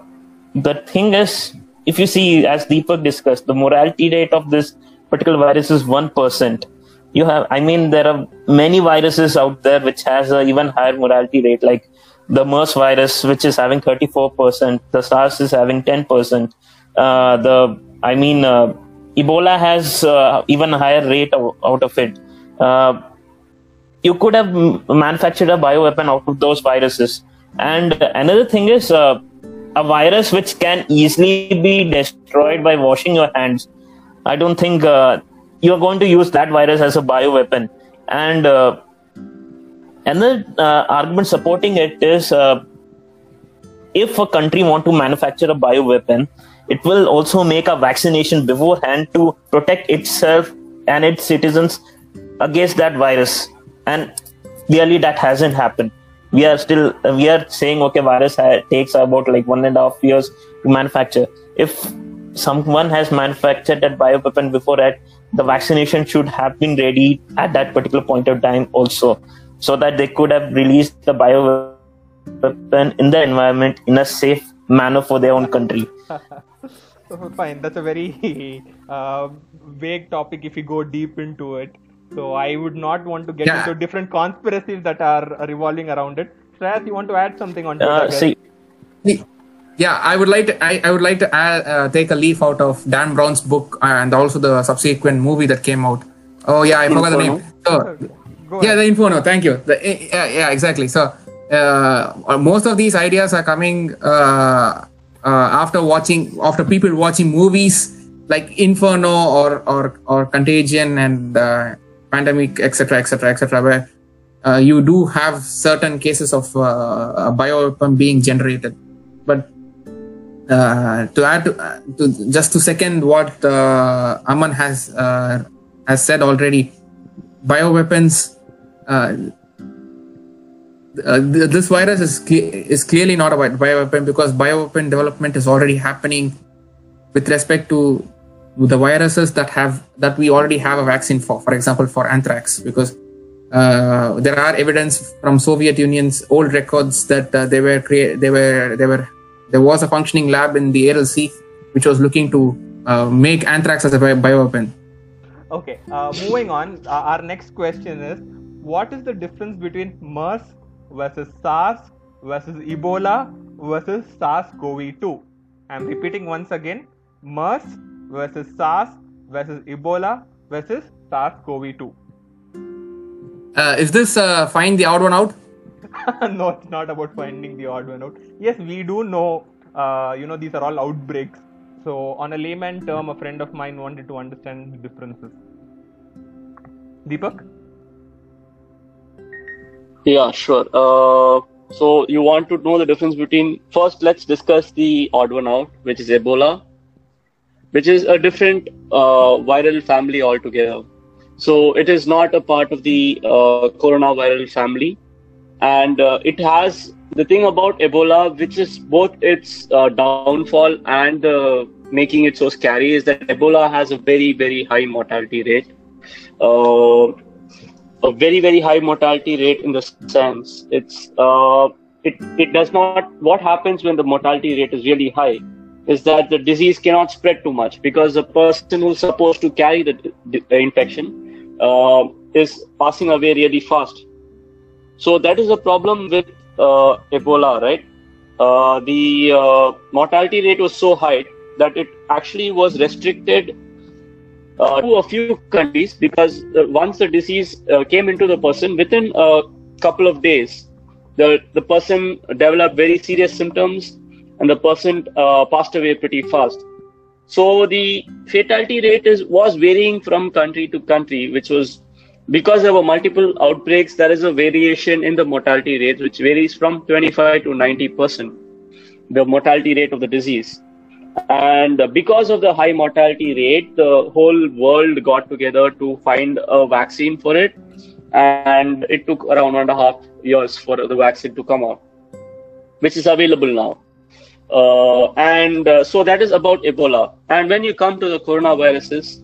the thing is, if you see, as Deepak discussed, the mortality rate of this particular virus is one percent. You have, I mean, there are many viruses out there which has an even higher mortality rate, like the MERS virus, which is having 34%, the SARS is having 10%. Uh, the, I mean, uh, Ebola has uh, even higher rate out of it. You could have manufactured a bioweapon out of those viruses. And another thing is uh, a virus which can easily be destroyed by washing your hands. I don't think uh, you're going to use that virus as a bioweapon. And uh, another uh, argument supporting it is uh, if a country want to manufacture a bioweapon, it will also make a vaccination beforehand to protect itself and its citizens against that virus. And clearly, that hasn't happened. We are still we are saying okay, virus takes about like one and a half years to manufacture. If someone has manufactured that bioweapon before that, the vaccination should have been ready at that particular point of time also, so that they could have released the bioweapon in the environment in a safe manner for their own country. Fine, that's a very uh, vague topic if you go deep into it. So I would not want to get Yeah. into different conspiracies that are revolving around it. Shreyas, you want to add something on to Uh, it? See, Yeah, I would like to. I, I would like to add, uh, take a leaf out of Dan Brown's book and also the subsequent movie that came out. Oh yeah, I forgot the name. So, Go yeah, ahead. the Inferno. Thank you. The, yeah, yeah, exactly. So uh, most of these ideas are coming uh, uh, after watching, after people watching movies like Inferno or or or Contagion and uh, Pandemic, etc., etc., etc., where uh, you do have certain cases of uh, bioweapon being generated, but uh, to add to, uh, to just to second what uh, Aman has uh, has said already, bioweapons. Th- this virus is cle- is clearly not a bi- bioweapon because bioweapon development is already happening with respect to the viruses that have that we already have a vaccine for. For example, for anthrax, because uh, there are evidence from Soviet Union's old records that uh, they were create they were they were there was a functioning lab in the Aral Sea which was looking to uh, make anthrax as a bio- bioweapon. Okay, uh, moving on. Uh, our next question is What is the difference between MERS versus SARS versus Ebola versus SARS CoV 2? I'm repeating once again MERS versus SARS versus Ebola versus SARS CoV 2. Uh, is this uh, find the odd one out? no, it's not about finding the odd one out. Yes, we do know, uh, you know, these are all outbreaks. So, on a layman term, a friend of mine wanted to understand the differences. Deepak? Yeah, sure. Uh, so you want to know the difference between first? Let's discuss the odd one out, which is Ebola, which is a different uh, viral family altogether. So it is not a part of the uh, coronaviral family, and uh, it has the thing about Ebola, which is both its uh, downfall and making it so scary, is that Ebola has a very, very high mortality rate. Uh, a very, very high mortality rate in the sense it's uh, it, it does not. What happens when the mortality rate is really high is that the disease cannot spread too much because the person who's supposed to carry the, the infection uh, is passing away really fast. So that is a problem with uh, Ebola, right? Uh, the uh, mortality rate was so high that it actually was restricted uh, to a few countries because uh, once the disease came into the person, within a couple of days, the, the person developed very serious symptoms and the person uh, passed away pretty fast. So the fatality rate is was varying from country to country, which was because there were multiple outbreaks. There is a variation in the mortality rate, which varies from 25 to 90 percent, the mortality rate of the disease. And because of the high mortality rate, the whole world got together to find a vaccine for it, and it took around one and a half years for the vaccine to come out, which is available now. Uh, and uh, so that is about Ebola. And when you come to the coronaviruses,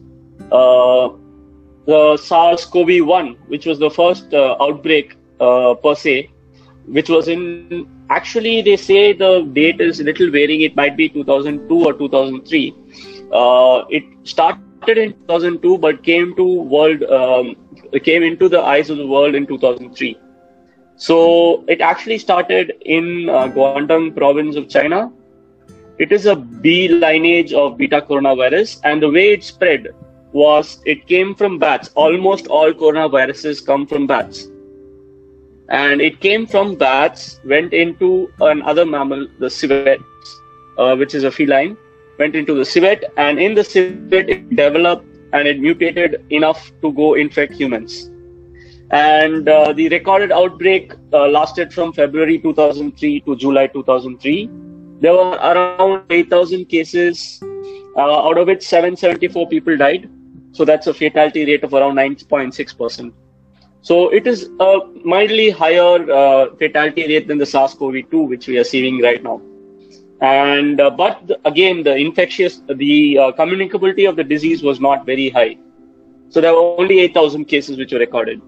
uh, the SARS-CoV-1, which was the first uh, outbreak uh, per se, which was in actually they say the date is a little varying. It might be 2002 or 2003. Uh, it started in 2002, but came to world um, came into the eyes of the world in 2003. So it actually started in uh, Guangdong province of China. It is a B lineage of beta coronavirus, and the way it spread was it came from bats. Almost all coronaviruses come from bats. And it came from bats, went into another mammal, the civet, uh, which is a feline, went into the civet, and in the civet it developed and it mutated enough to go infect humans. And uh, the recorded outbreak uh, lasted from February 2003 to July 2003. There were around 8,000 cases, uh, out of which 774 people died. So that's a fatality rate of around 9.6%. So it is a mildly higher uh, fatality rate than the SARS-CoV-2, which we are seeing right now. And uh, but the, again, the infectious, the uh, communicability of the disease was not very high. So there were only 8,000 cases which were recorded.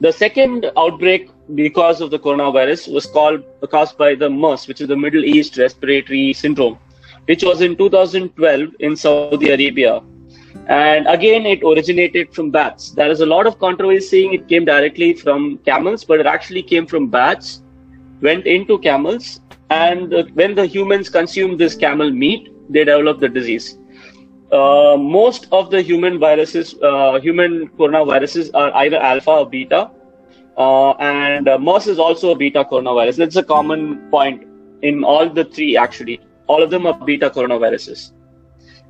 The second outbreak because of the coronavirus was called caused by the MERS, which is the Middle East Respiratory Syndrome, which was in 2012 in Saudi Arabia. And again, it originated from bats. There is a lot of controversy saying it came directly from camels, but it actually came from bats, went into camels, and when the humans consume this camel meat, they develop the disease. Uh, most of the human viruses, uh, human coronaviruses, are either alpha or beta, uh, and uh, MERS is also a beta coronavirus. That's a common point in all the three. Actually, all of them are beta coronaviruses.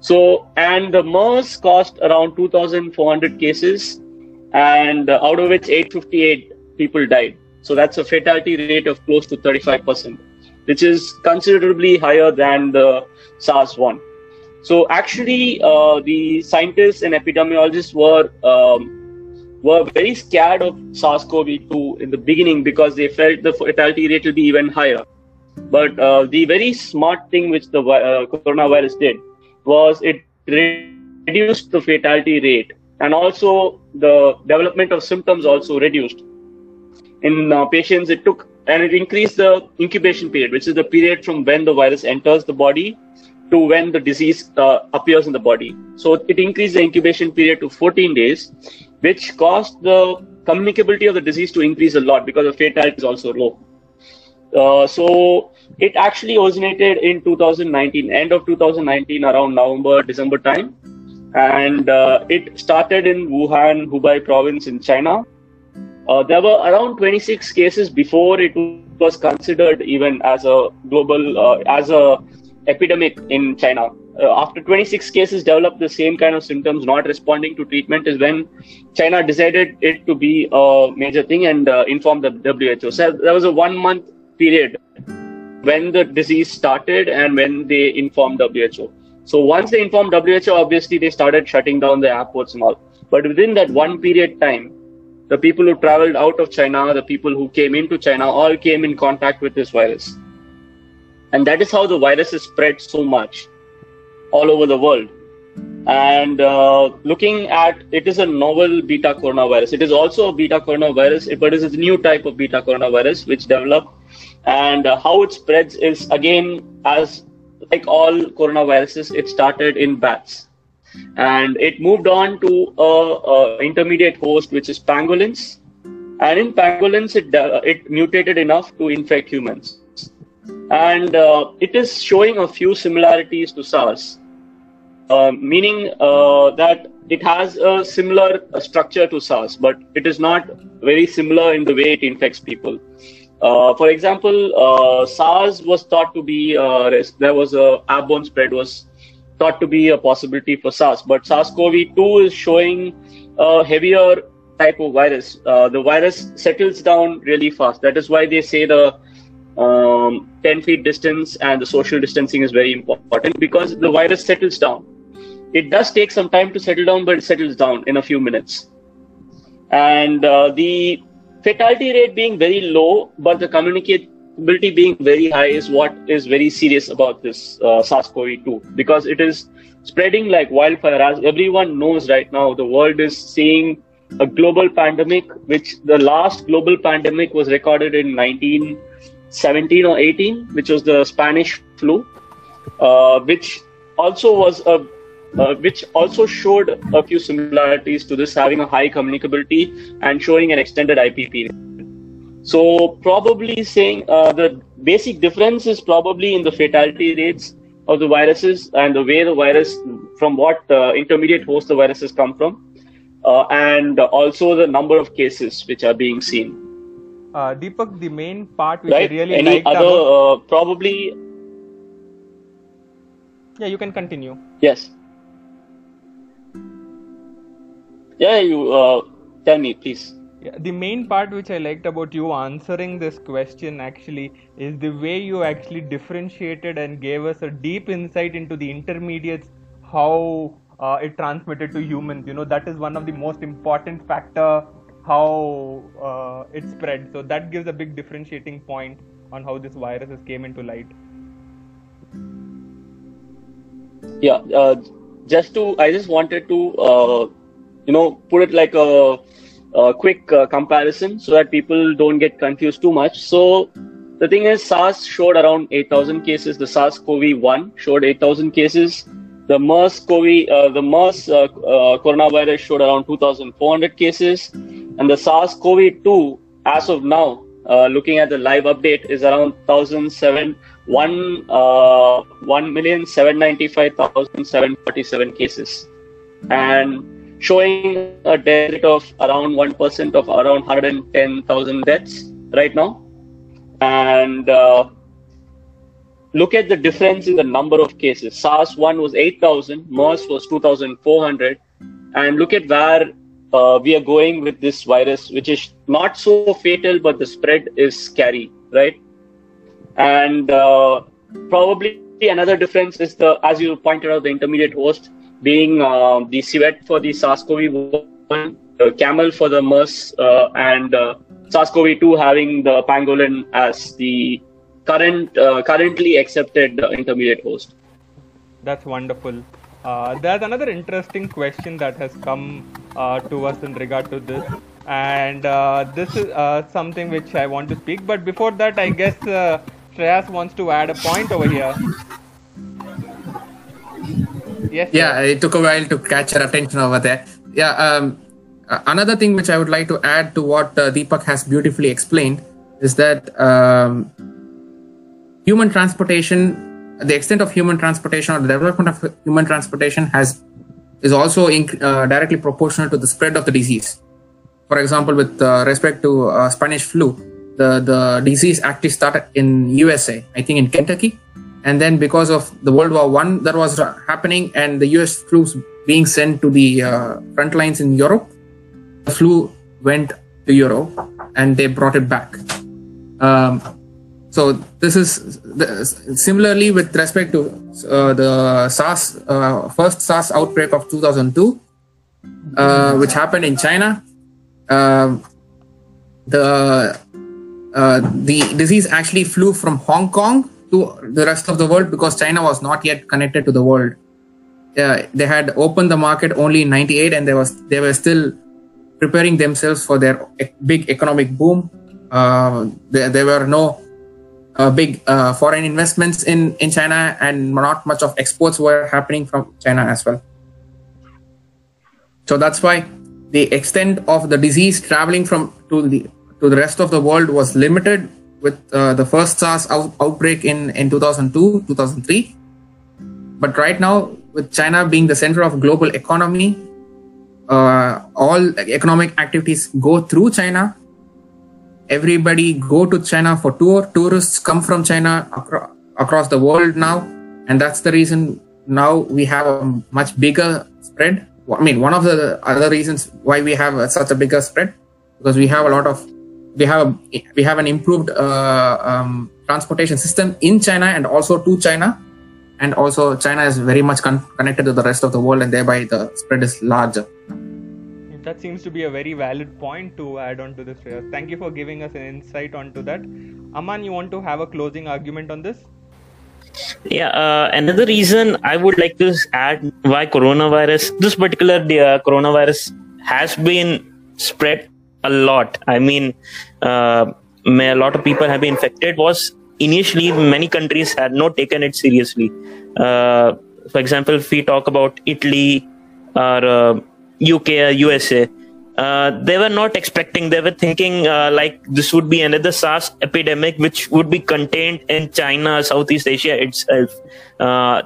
So, and the MERS caused around 2,400 cases, and uh, out of which 858 people died. So that's a fatality rate of close to 35%, which is considerably higher than the SARS-1. So actually, uh, the scientists and epidemiologists were um, were very scared of SARS-CoV-2 in the beginning because they felt the fatality rate will be even higher. But uh, the very smart thing which the uh, coronavirus did was it reduced the fatality rate and also the development of symptoms also reduced. In uh, patients, it took and it increased the incubation period, which is the period from when the virus enters the body to when the disease uh, appears in the body. So it increased the incubation period to 14 days, which caused the communicability of the disease to increase a lot because the fatality is also low. Uh, so it actually originated in 2019, end of 2019, around November, December time. And uh, it started in Wuhan, Hubei province in China. Uh, there were around 26 cases before it was considered even as a global, uh, as a epidemic in China. Uh, after 26 cases developed the same kind of symptoms, not responding to treatment, is when China decided it to be a major thing and uh, informed the WHO. So there was a one month period when the disease started and when they informed WHO. So once they informed WHO, obviously they started shutting down the airports and all. But within that one period time, the people who traveled out of China, the people who came into China, all came in contact with this virus. And that is how the virus is spread so much all over the world. And uh, looking at it is a novel beta coronavirus. It is also a beta coronavirus, but it is a new type of beta coronavirus which developed. And uh, how it spreads is again, as like all coronaviruses, it started in bats and it moved on to a, a intermediate host which is pangolins and in pangolins it uh, it mutated enough to infect humans and uh, it is showing a few similarities to SARS, meaning uh, that it has a similar uh, structure to SARS, but it is not very similar in the way it infects people. Uh, for example, uh, SARS was thought to be there was a airborne spread was thought to be a possibility for SARS, but SARS-CoV-2 is showing a heavier type of virus. the virus settles down really fast. That is why they say the um, 10 feet distance and the social distancing is very important because the virus settles down. It does take some time to settle down, but it settles down in a few minutes. And uh, the fatality rate being very low, but the communicability being very high is what is very serious about this uh, SARS-CoV-2 because it is spreading like wildfire. As everyone knows right now, the world is seeing a global pandemic, which the last global pandemic was recorded in 1917 or 18, which was the Spanish flu, uh, which also was a uh, which also showed a few similarities to this, having a high communicability and showing an extended IP period. So probably saying uh, the basic difference is probably in the fatality rates of the viruses and the way the virus, from what uh, intermediate host the viruses come from, uh, and also the number of cases which are being seen uh, Deepak, the main part which right? I really Any other uh, probably? Yeah, you can continue. Yes. Yeah, you uh, tell me, please. Yeah, the main part which I liked about you answering this question actually is the way you actually differentiated and gave us a deep insight into the intermediates, how uh, it transmitted to humans. You know, that is one of the most important factor how uh, it spread. So that gives a big differentiating point on how this virus came into light. Yeah, uh, just to, I just wanted to, uh, you know, put it like a, a quick uh, comparison so that people don't get confused too much. So the thing is, SARS showed around 8,000 cases. The SARS-CoV-1 showed 8,000 cases. The MERS-CoV, uh, the MERS uh, coronavirus showed around 2,400 cases and the SARS-CoV-2, as of now, uh, looking at the live update, is around 1,007, 1, uh, 1,795,747 cases. And showing a death rate of around 1% of around 110,000 deaths right now. And uh, look at the difference in the number of cases. SARS-1 was 8,000, MERS was 2,400. And look at where uh, we are going with this virus, which is not so fatal, but the spread is scary, right? And uh, probably another difference is the, as you pointed out, the intermediate host being uh, the civet for the SARS-CoV-1, the camel for the MERS, uh, and uh, SARS-CoV-2 having the pangolin as the current currently accepted intermediate host. That's wonderful. Uh, there's another interesting question that has come uh, to us in regard to this, and uh, this is something which I want to speak. But before that, I guess uh, Shreyas wants to add a point over here. Yes. Yeah, it took a while to catch your attention over there. Yeah. Um, another thing which I would like to add to what Deepak has beautifully explained is that um, human transportation the extent of human transportation or the development of human transportation has is also uh, directly proportional to the spread of the disease. For example, with uh, respect to uh, Spanish flu, the, the disease actually started in USA, I think in Kentucky, and then because of the World War One that was happening and the US troops being sent to the uh, front lines in Europe, the flu went to Europe and they brought it back. Um, so this is the, similarly with respect to uh, the SARS uh, first SARS outbreak of 2002, uh, which happened in China. uh, the uh, the disease actually flew from Hong Kong to the rest of the world because China was not yet connected to the world. Uh, they had opened the market only in 98 and they was they were still preparing themselves for their big economic boom. Uh, there, there were no uh, big uh, foreign investments in in china and not much of exports were happening from china as well. So that's why the extent of the disease traveling from to the to the rest of the world was limited with uh, the first SARS out- outbreak in in 2002 2003 but right now with china being the center of global economy uh, all economic activities go through china. Everybody go to china for tour tourists come from china acro- across the world now. And that's the reason now we have a much bigger spread. I mean one of the other reasons why we have a, such a bigger spread because we have a lot of we have a, we have an improved uh, um, transportation system in china and also to china and also china is very much con- connected to the rest of the world and thereby the spread is larger That seems to be a very valid point to add on to this. Thank you for giving us an insight onto that. Aman, you want to have a closing argument on this? Yeah, uh, another reason I would like to add why coronavirus, this particular uh, coronavirus has been spread a lot. I mean, uh, a lot of people have been infected was initially many countries had not taken it seriously. Uh, for example, if we talk about Italy or uh, UK or USA, uh, they were not expecting, they were thinking uh, like this would be another SARS epidemic which would be contained in China, Southeast Asia itself. Uh,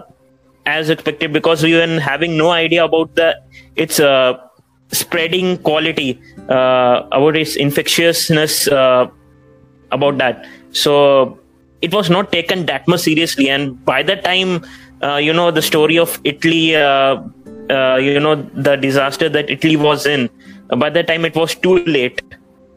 as expected because we were having no idea about the its uh, spreading quality about its infectiousness uh, about that. So it was not taken that much seriously and by the time uh, you know the story of italy uh, uh, you know the disaster that italy was in uh, by the time it was too late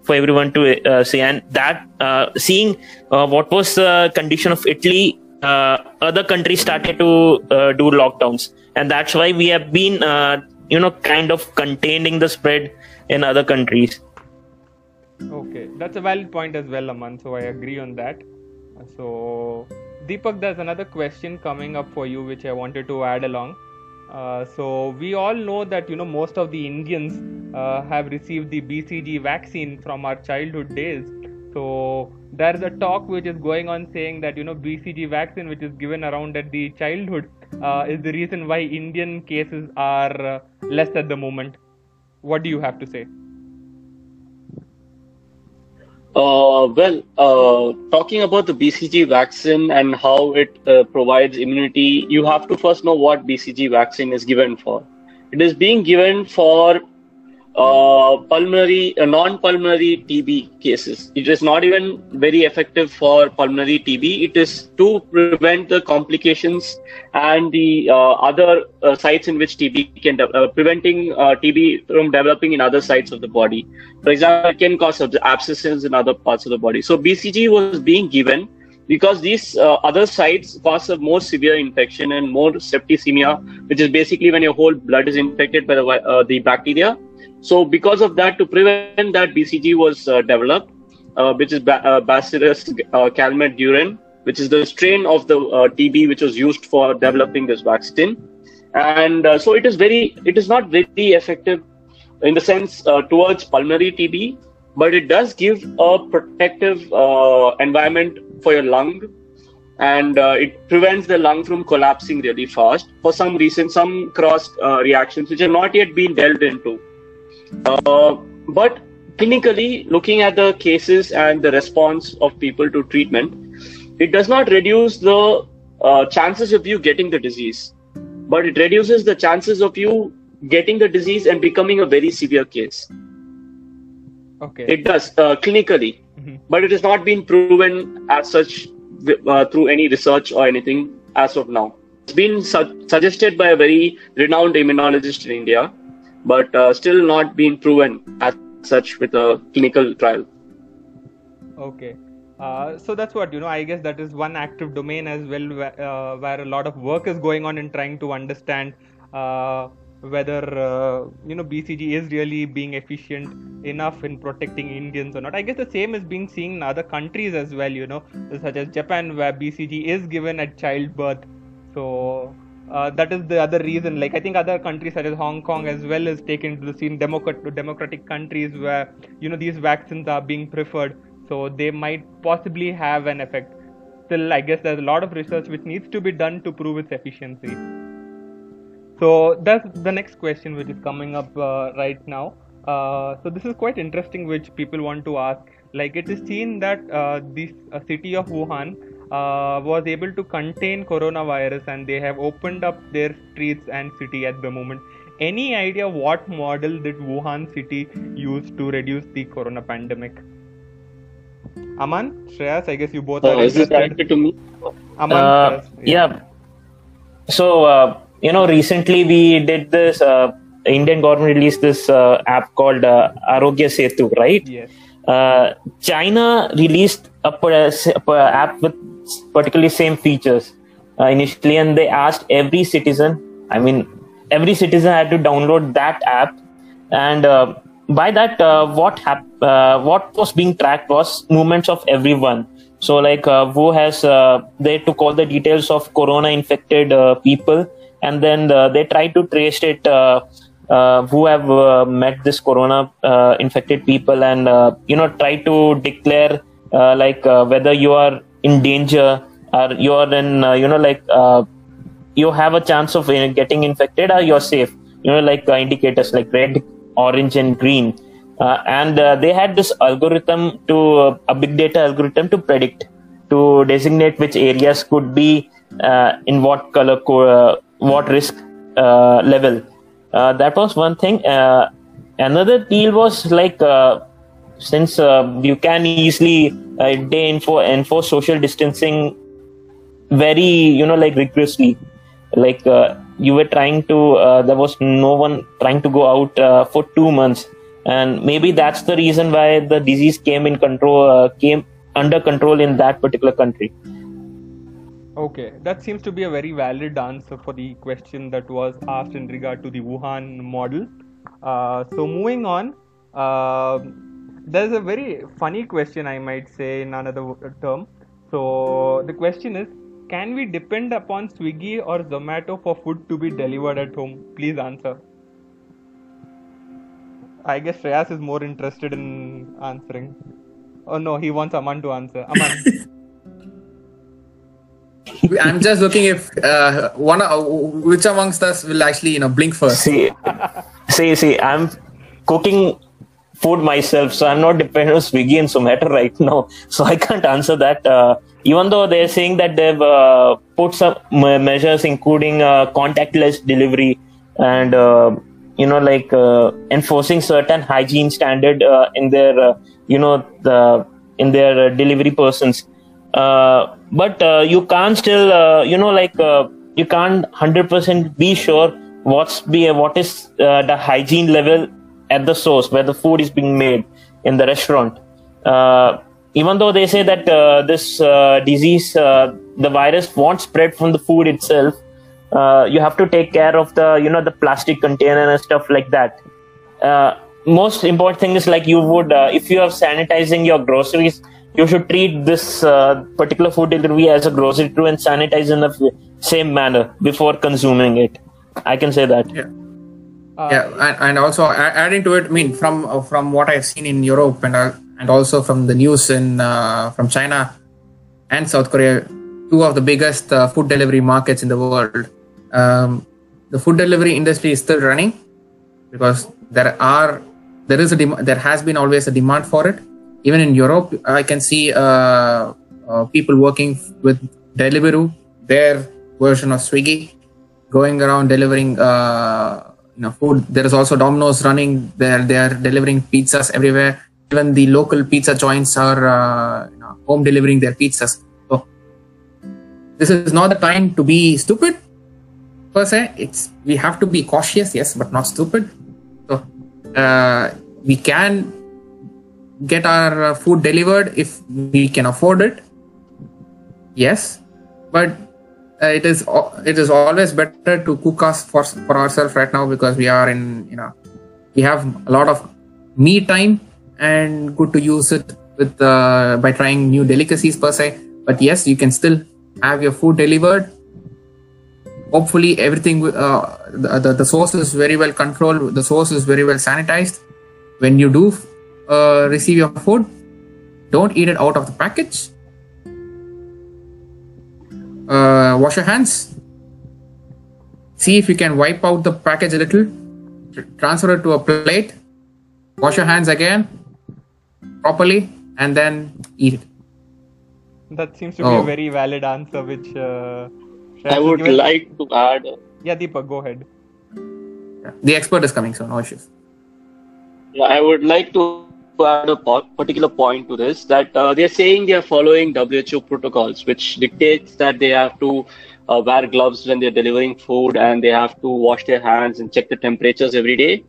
for everyone to uh, see. And that uh, seeing uh, what was the condition of italy uh, other countries started to uh, do lockdowns. And that's why we have been uh, you know kind of containing the spread in other countries Okay, that's a valid point as well, Aman. So I agree on that. So, Deepak, there's another question coming up for you, which I wanted to add along. Uh, so we all know that you know most of the Indians uh, have received the BCG vaccine from our childhood days. So there is a talk which is going on saying that you know BCG vaccine, which is given around at the childhood, uh, is the reason why Indian cases are uh, less at the moment. What do you have to say? Uh, well, uh, talking about the BCG vaccine and how it uh, provides immunity, you have to first know what BCG vaccine is given for. It is being given for uh, pulmonary, uh, non-pulmonary TB cases. It is not even very effective for pulmonary TB. It is to prevent the complications and the uh, other uh, sites in which TB can de- uh, preventing TB from developing in other sites of the body. For example, it can cause abscesses in other parts of the body. So BCG was being given because these uh, other sites cause a more severe infection and more septicemia, which is basically when your whole blood is infected by the uh, the bacteria. So because of that, to prevent that, BCG was uh, developed, uh, which is ba- uh, Bacillus uh, calmette-guerin, which is the strain of the uh, TB which was used for developing this vaccine. And uh, so it is very, it is not very effective in the sense uh, towards pulmonary TB, but it does give a protective uh, environment for your lung. And uh, it prevents the lung from collapsing really fast. For some reason some cross uh, reactions which have not yet been delved into. uh, but clinically looking at the cases and the response of people to treatment it does not reduce the uh, chances of you getting the disease but it reduces the chances of you getting the disease and becoming a very severe case Okay. it does uh, clinically Mhm. but it has not been proven as such uh, through any research or anything as of now. It's been su- suggested by a very renowned immunologist in India, but uh, still not been proven as such with a clinical trial. Okay. Uh, so that's what you know. I guess that is one active domain as well, where, uh, where a lot of work is going on in trying to understand uh, whether uh, you know BCG is really being efficient enough in protecting Indians or not. I guess the same is being seen in other countries as well. You know, such as Japan, where BCG is given at childbirth. So uh, that is the other reason. Like I think other countries such as Hong Kong as well is taken to the scene. Democrat- democratic countries where you know these vaccines are being preferred, so they might possibly have an effect. Still, I guess there's a lot of research which needs to be done to prove its efficiency. So that's the next question which is coming up uh, right now. Uh, so this is quite interesting, which people want to ask. Like it is seen that uh, this uh, city of Wuhan uh, was able to contain coronavirus, and they have opened up their streets and city at the moment. Any idea what model did Wuhan city use to reduce the corona pandemic? Aman, Shreyas, I guess you both Oh, are is this directed to me? Aman, Uh, Shreyas, yeah. So uh, you know, recently we did this. Uh, Indian government released this uh, app called uh, Aarogya Setu, right? Yes. Uh, China released a app with particularly same features uh, initially, and they asked every citizen. I mean, every citizen had to download that app, and uh, by that, uh, what hap- uh, what was being tracked was movements of everyone. So, like, who has they took all the details of corona-infected uh, people, and then they tried to trace it. Uh, who have uh, met this corona uh, infected people and uh, you know try to declare uh, like uh, whether you are in danger or you are in you know like you have a chance of getting infected or you're safe. You know like indicators like red orange and green. And they had this algorithm to a big data algorithm to predict to designate which areas could be in what color co- what risk level that was one thing. Uh, another deal was like uh, since uh, you can easily uh, they info enforce social distancing very you know like rigorously. Like uh, you were trying to uh, there was no one trying to go out uh, for two months. And maybe that's the reason why the disease came in control uh, came under control in that particular country Okay, that seems to be a very valid answer for the question that was asked in regard to the Wuhan model. Uh, so, moving on, uh, there's a very funny question, I might say, in another term. So, the question is Can we depend upon Swiggy or Zomato for food to be delivered at home? Please answer. I guess Shreyas is more interested in answering. Oh no, he wants Aman to answer. Aman. I'm just looking if uh, one uh, which amongst us will actually you know blink first. see see see i'm cooking food myself so i'm not dependent on swiggy and zomato right now so i can't answer that uh, even though they're saying that they've uh, put some measures including uh, contactless delivery and uh, you know like uh, enforcing certain hygiene standard uh, in their you know the in their delivery persons but uh, you can't still uh, you know like uh, you can't 100% be sure what's be what is uh, the hygiene level at the source where the food is being made in the restaurant. Uh, even though they say that uh, this uh, disease uh, the virus won't spread from the food itself uh, you have to take care of the you know the plastic container and stuff like that. Uh, most important thing is like you would uh, if you are sanitizing your groceries you should treat this uh, particular food delivery as a grocery too and sanitize in the f- same manner before consuming it i can say that Yeah. Uh, yeah, and, and also adding to it, I mean, from uh, from what I've seen in Europe and uh, and also from the news in uh, from China and South Korea, two of the biggest uh, food delivery markets in the world. Um, the food delivery industry is still running because there are there is a dem- there has been always a demand for it. Even in Europe, I can see uh, uh, people working with Deliveroo, their version of Swiggy, going around delivering uh, you know food. There is also Domino's running. There they are delivering pizzas everywhere. Even the local pizza joints are uh, you know, home delivering their pizzas. So this is not the time to be stupid per se. It's we have to be cautious, yes, but not stupid. So uh, we can get our uh, food delivered if we can afford it. Yes, but uh, it is it is always better to cook us for for ourselves right now because we are in you know we have a lot of me time and good to use it with uh, by trying new delicacies per se. But yes, you can still have your food delivered. Hopefully, everything uh, the, the the source is very well controlled. The source is very well sanitized. When you do uh, receive your food, don't eat it out of the package uh, wash your hands see if you can wipe out the package a little transfer it to a plate wash your hands again properly and then eat it That seems to be Oh. a very valid answer, which uh, Shreyas I would given. like to add. Yeah, Deepak, go ahead. Yeah. the expert is coming so no issues Yeah, I would like to add a particular point to this that uh, they're saying they are following WHO protocols, which dictates that they have to uh, wear gloves when they're delivering food and they have to wash their hands and check the temperatures every day.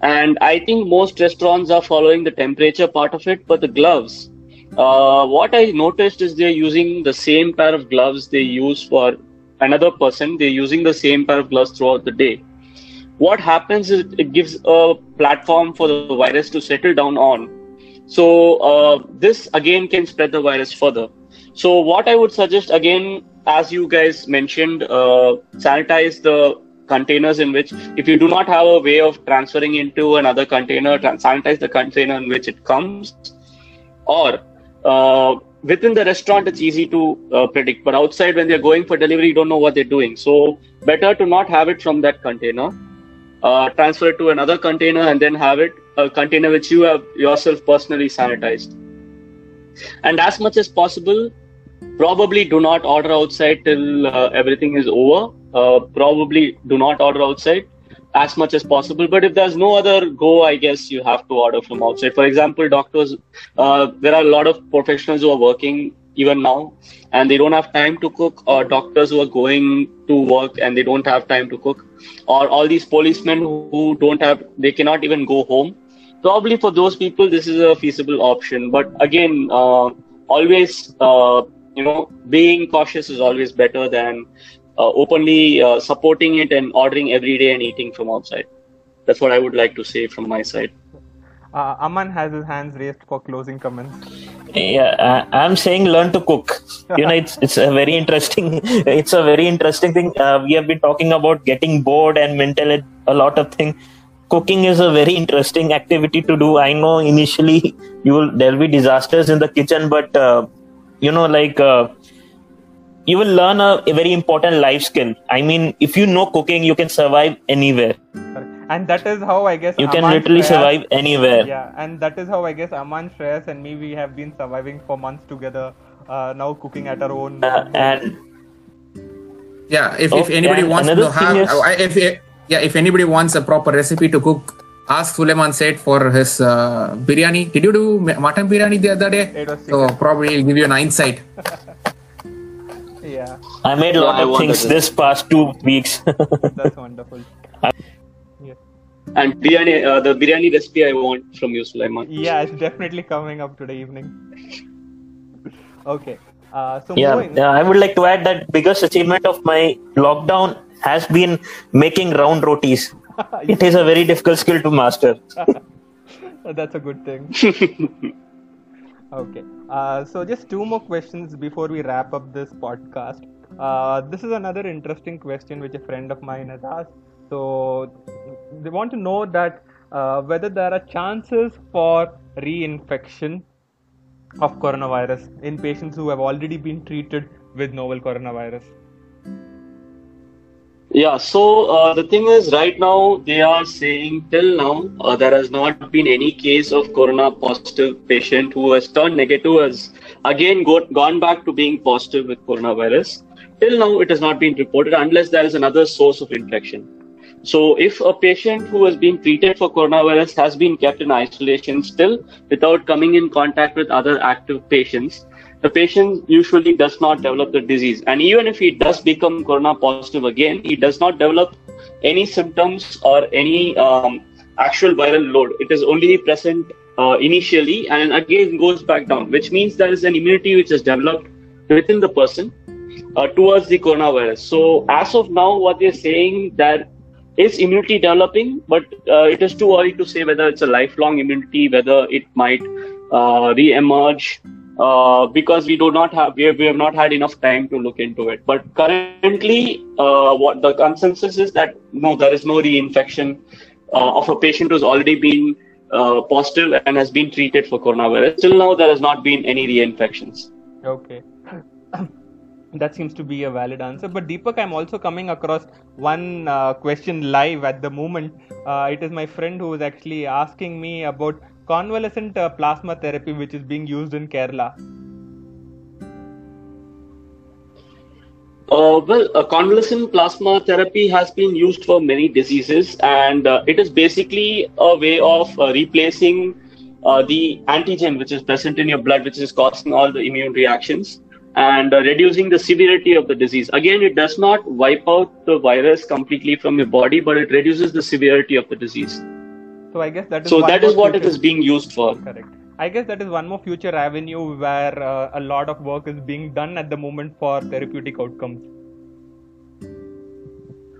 And I think most restaurants are following the temperature part of it, but the gloves. Uh, what I noticed is they're using the same pair of gloves they use for another person. They're using the same pair of gloves throughout the day what happens is it gives a platform for the virus to settle down on. So uh, this again can spread the virus further. So what I would suggest again, as you guys mentioned, uh, sanitize the containers in which, if you do not have a way of transferring into another container, sanitize the container in which it comes, or uh, within the restaurant it's easy to uh, predict but outside when they're going for delivery you don't know what they're doing so better to not have it from that container uh, transfer it to another container and then have it a container which you have yourself personally sanitized. And as much as possible probably do not order outside till uh, everything is over. Uh, probably do not order outside as much as possible. But if there's no other go i guess you have to order from outside. For example doctors uh, there are a lot of professionals who are working even now and they don't have time to cook or doctors who are going to work and they don't have time to cook or all these policemen who don't have they cannot even go home. Probably for those people this is a feasible option. But again uh, always uh, you know being cautious is always better than uh, openly uh, supporting it and ordering every day and eating from outside. That's what i would like to say from my side Uh, Aman has his hands raised for closing comments. yeah I, i'm saying learn to cook. You know it's it's a very interesting it's a very interesting thing. Uh, we have been talking about getting bored and mental a lot of thing. Cooking is a very interesting activity to do. I know initially you will there'll be disasters in the kitchen but uh, you know like uh, you will learn a, a very important life skill. I mean if you know cooking you can survive anywhere. Correct. And that is how I guess you can Aman, literally Shreyas- survive anywhere Yeah, and that is how I guess Aman, Shreyas, and me we have been surviving for months together. Uh, now cooking at our own. Uh, and yeah if, if Oh, anybody wants to have is- I- if yeah if anybody wants a proper recipe to cook ask Sulaiman Sait for his uh, biryani did you do ma- mutton biryani the other day It was so probably he'll give you an insight yeah, i made a lot I of things this. this past two weeks that's wonderful. Yeah. And biryani uh, the biryani recipe i want from you sulaiman yeah, it's definitely coming up today evening. okay, uh, so yeah, moving. yeah, I would like to add that biggest achievement of my lockdown has been making round rotis. it is a very difficult skill to master. That's a good thing. okay. Uh, so just two more questions before we wrap up this podcast. Uh, this is another interesting question which a friend of mine has asked. So they want to know that uh, whether there are chances for reinfection of coronavirus in patients who have already been treated with novel coronavirus. Yeah, so uh, the thing is, right now they are saying till now uh, there has not been any case of corona positive patient who has turned negative has again go- gone back to being positive with coronavirus. Till now, it has not been reported unless there is another source of infection. So, if a patient who has been treated for coronavirus has been kept in isolation still without coming in contact with other active patients, the patient usually does not develop the disease. And even if he does become corona positive again, he does not develop any symptoms or any um, actual viral load. It is only present uh, initially and again goes back down, which means there is an immunity which is developed within the person. uh, towards the coronavirus. So as of now, what they're saying that is immunity developing, but uh, it is too early to say whether it's a lifelong immunity, whether it might uh, re-emerge uh, because we do not have we have, we have not had enough time to look into it. But currently, uh, what the consensus is that no, there is no reinfection uh, of a patient who's already been uh, positive and has been treated for coronavirus. Till now, there has not been any reinfections. Okay. That seems to be a valid answer. But Deepak, I'm also coming across one uh, question live at the moment. Uh, it is my friend who is actually asking me about convalescent uh, plasma therapy, which is being used in Kerala. Uh, well, convalescent plasma therapy has been used for many diseases, and uh, it is basically a way of uh, replacing the antigen which is present in your blood, which is causing all the immune reactions, and uh, reducing the severity of the disease. Again, it does not wipe out the virus completely from your body, but it reduces the severity of the disease. So I guess that is So that is what it future- is being used for. Correct. I guess that is one more future avenue where uh, a lot of work is being done at the moment for therapeutic outcomes.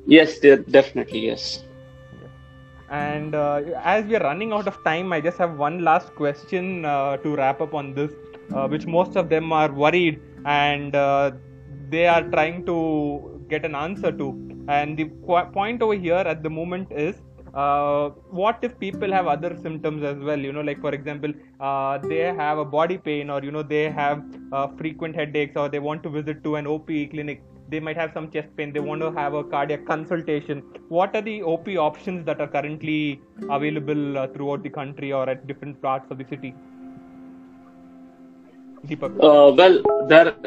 Yes, definitely yes. And uh, as we are running out of time, I just have one last question uh, to wrap up on this, uh, which most of them are worried and uh, they are trying to get an answer to. And the point over here at the moment is uh, what if people have other symptoms as well? You know, like for example, uh, they have a body pain or you know they have uh, frequent headaches or they want to visit to an OP clinic they might have some chest pain they want to have a cardiac consultation what are the op options that are currently available uh, throughout the country or at different parts of the city deepak Uh, well,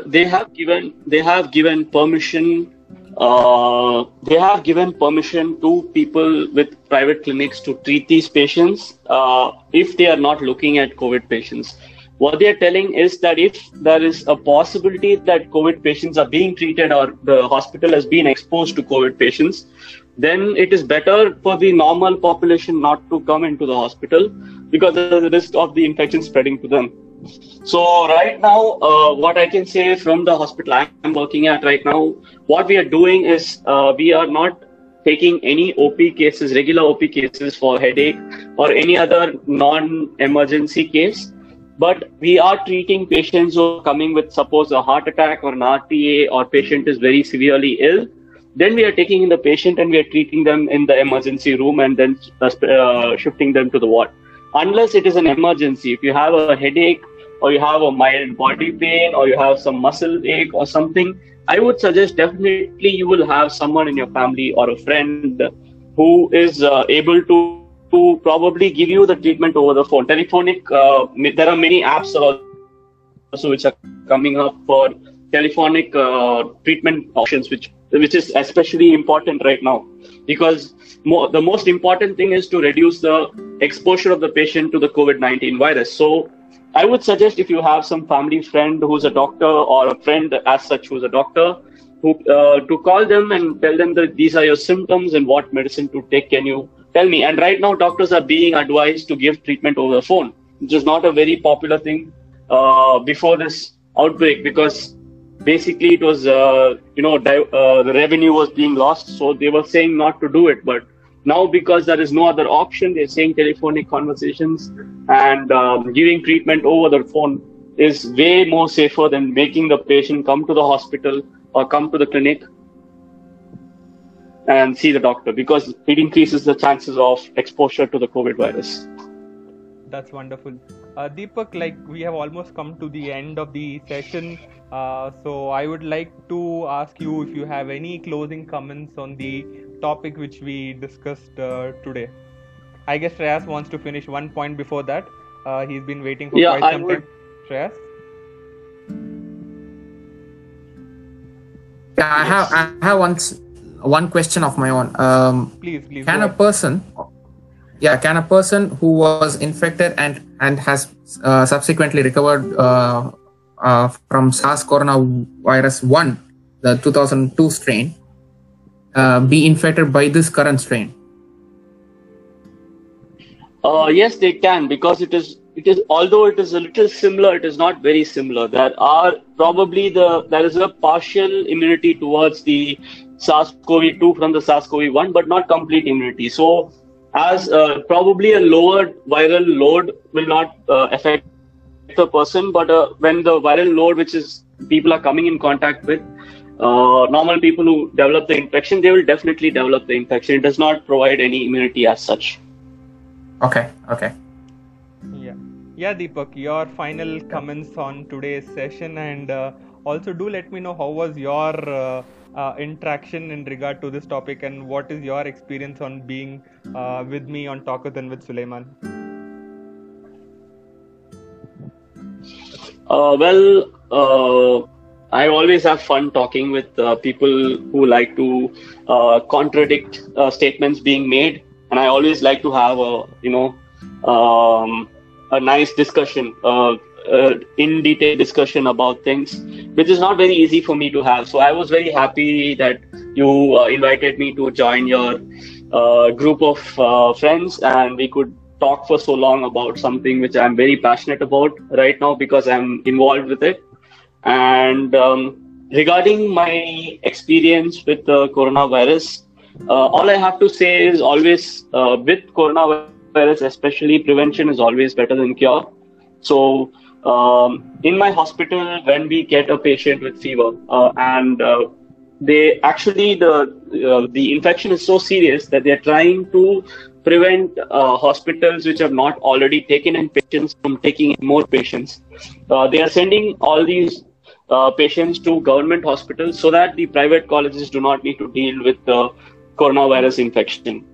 they have given they have given permission. Uh, they have given permission to people with private clinics to treat these patients uh, if they are not looking at COVID patients. What they are telling is that if there is a possibility that COVID patients are being treated or the hospital has been exposed to COVID patients, then it is better for the normal population not to come into the hospital because of the risk of the infection spreading to them. So right now, uh, what I can say from the hospital I'm working at right now, what we are doing is uh, we are not taking any OP cases, regular OP cases for headache or any other non-emergency case, but we are treating patients who are coming with suppose a heart attack or an RTA or patient is very severely ill. Then we are taking in the patient and we are treating them in the emergency room and then uh, shifting them to the ward unless it is an emergency. If you have a headache or you have a mild body pain or you have some muscle ache or something, I would suggest definitely you will have someone in your family or a friend who is uh, able to to probably give you the treatment over the phone. Telephonic, uh, there are many apps also which are coming up for telephonic uh, treatment options, which which is especially important right now because mo- the most important thing is to reduce the exposure of the patient to the COVID-19 virus. So I would suggest if you have some family friend who's a doctor or a friend as such who's a doctor, who uh, to call them and tell them that these are your symptoms and what medicine to take. Can you tell me? And right now, doctors are being advised to give treatment over the phone, which is not a very popular thing uh, before this outbreak because basically it was uh, you know di- uh, the revenue was being lost so they were saying not to do it but now because there is no other option they're saying telephonic conversations and um, giving treatment over the phone is way more safer than making the patient come to the hospital or come to the clinic and see the doctor because it increases the chances of exposure to the covid virus. That's wonderful. Uh, deepak like we have almost come to the end of the session. Uh, so i would like to ask you if you have any closing comments on the topic which we discussed uh, today. I guess shreyas wants to finish one point before that. Uh, he's been waiting for Yeah, quite I some would- time. Shreyas Yeah, I have I have one one question of my own. Um, please please can a person, yeah, can a person who was infected and and has uh, subsequently recovered uh, uh, from SARS coronavirus one, the 2002 strain, uh, be infected by this current strain? Uh, yes, they can because it is it is although it is a little similar, it is not very similar. There are probably the there is a partial immunity towards the SARS-CoV-2 from the SARS-CoV-1, but not complete immunity. So, as uh, probably a lower viral load will not uh, affect the person, but uh, when the viral load, which is people are coming in contact with, uh, normal people who develop the infection, they will definitely develop the infection. It does not provide any immunity as such. Okay, okay. Yeah, yeah, Deepak, your final comments on today's session, and uh, also do let me know how was your uh, uh, interaction in regard to this topic, and what is your experience on being uh, with me on Talkathon with Sulaiman. Uh, well, uh, I always have fun talking with uh, people who like to uh, contradict uh, statements being made, and I always like to have a you know um, a nice discussion, uh, uh, in detail discussion about things, which is not very easy for me to have. So I was very happy that you uh, invited me to join your group of friends, and we could talk for so long about something which I'm very passionate about right now because I'm involved with it. And um, regarding my experience with the coronavirus, uh, all I have to say is always uh, with coronavirus, especially prevention is always better than cure. So, um, in my hospital, when we get a patient with fever uh, and uh, they actually the uh, the infection is so serious that they're trying to prevent uh, hospitals which have not already taken in patients from taking in more patients. They are sending all these uh, patients to government hospitals so that the private colleges do not need to deal with the coronavirus infection.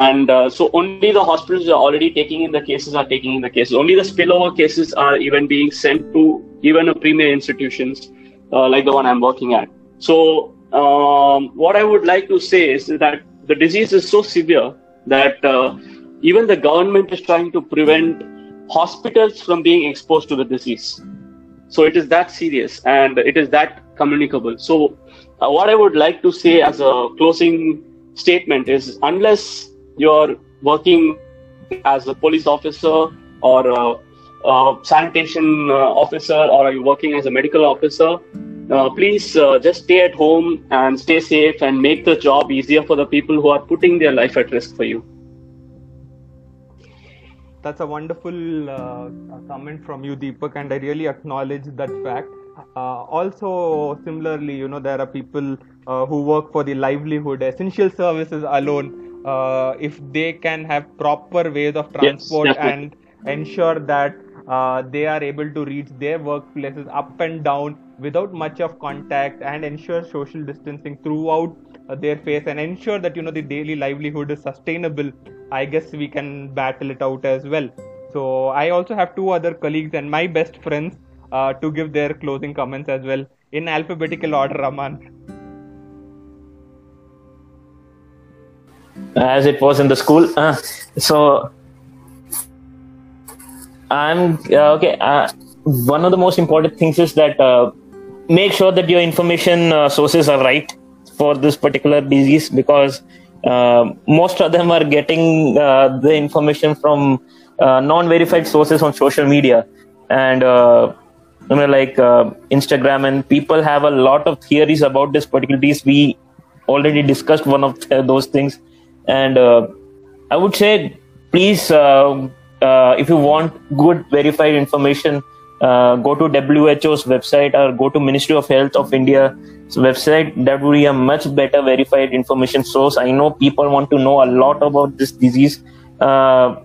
And uh, so only the hospitals are already taking in the cases are taking in the cases. Only the spillover cases are even being sent to even a premier institutions uh, like the one I'm working at. So um, what I would like to say is that the disease is so severe that uh, even the government is trying to prevent hospitals from being exposed to the disease. So it is that serious and it is that communicable. So uh, what I would like to say as a closing statement is unless you're working as a police officer or a, a sanitation uh, officer or are you working as a medical officer, uh, please uh, just stay at home and stay safe and make the job easier for the people who are putting their life at risk for you. That's a wonderful uh, comment from you, Deepak, and I really acknowledge that fact. Uh, also, similarly, you know, there are people uh, who work for the livelihood, essential services alone. Uh, if they can have proper ways of transport definitely. and ensure that uh, they are able to reach their workplaces up and down without much of contact and ensure social distancing throughout uh, their face and ensure that you know the daily livelihood is sustainable i guess we can battle it out as well so i also have two other colleagues and my best friends uh, to give their closing comments as well in alphabetical order Aman as it was in the school. Uh, so I'm uh, okay. Uh, one of the most important things is that uh, make sure that your information uh, sources are right for this particular disease because uh, most of them are getting uh, the information from uh, non-verified sources on social media. And uh, you know like uh, instagram and people have a lot of theories about this particular disease. We already discussed one of th- those things. And uh, i would say please if you want good verified information uh, go to who's website or go to ministry of health of india's website. That would be a much better verified information source. I know people want to know a lot about this disease. Uh,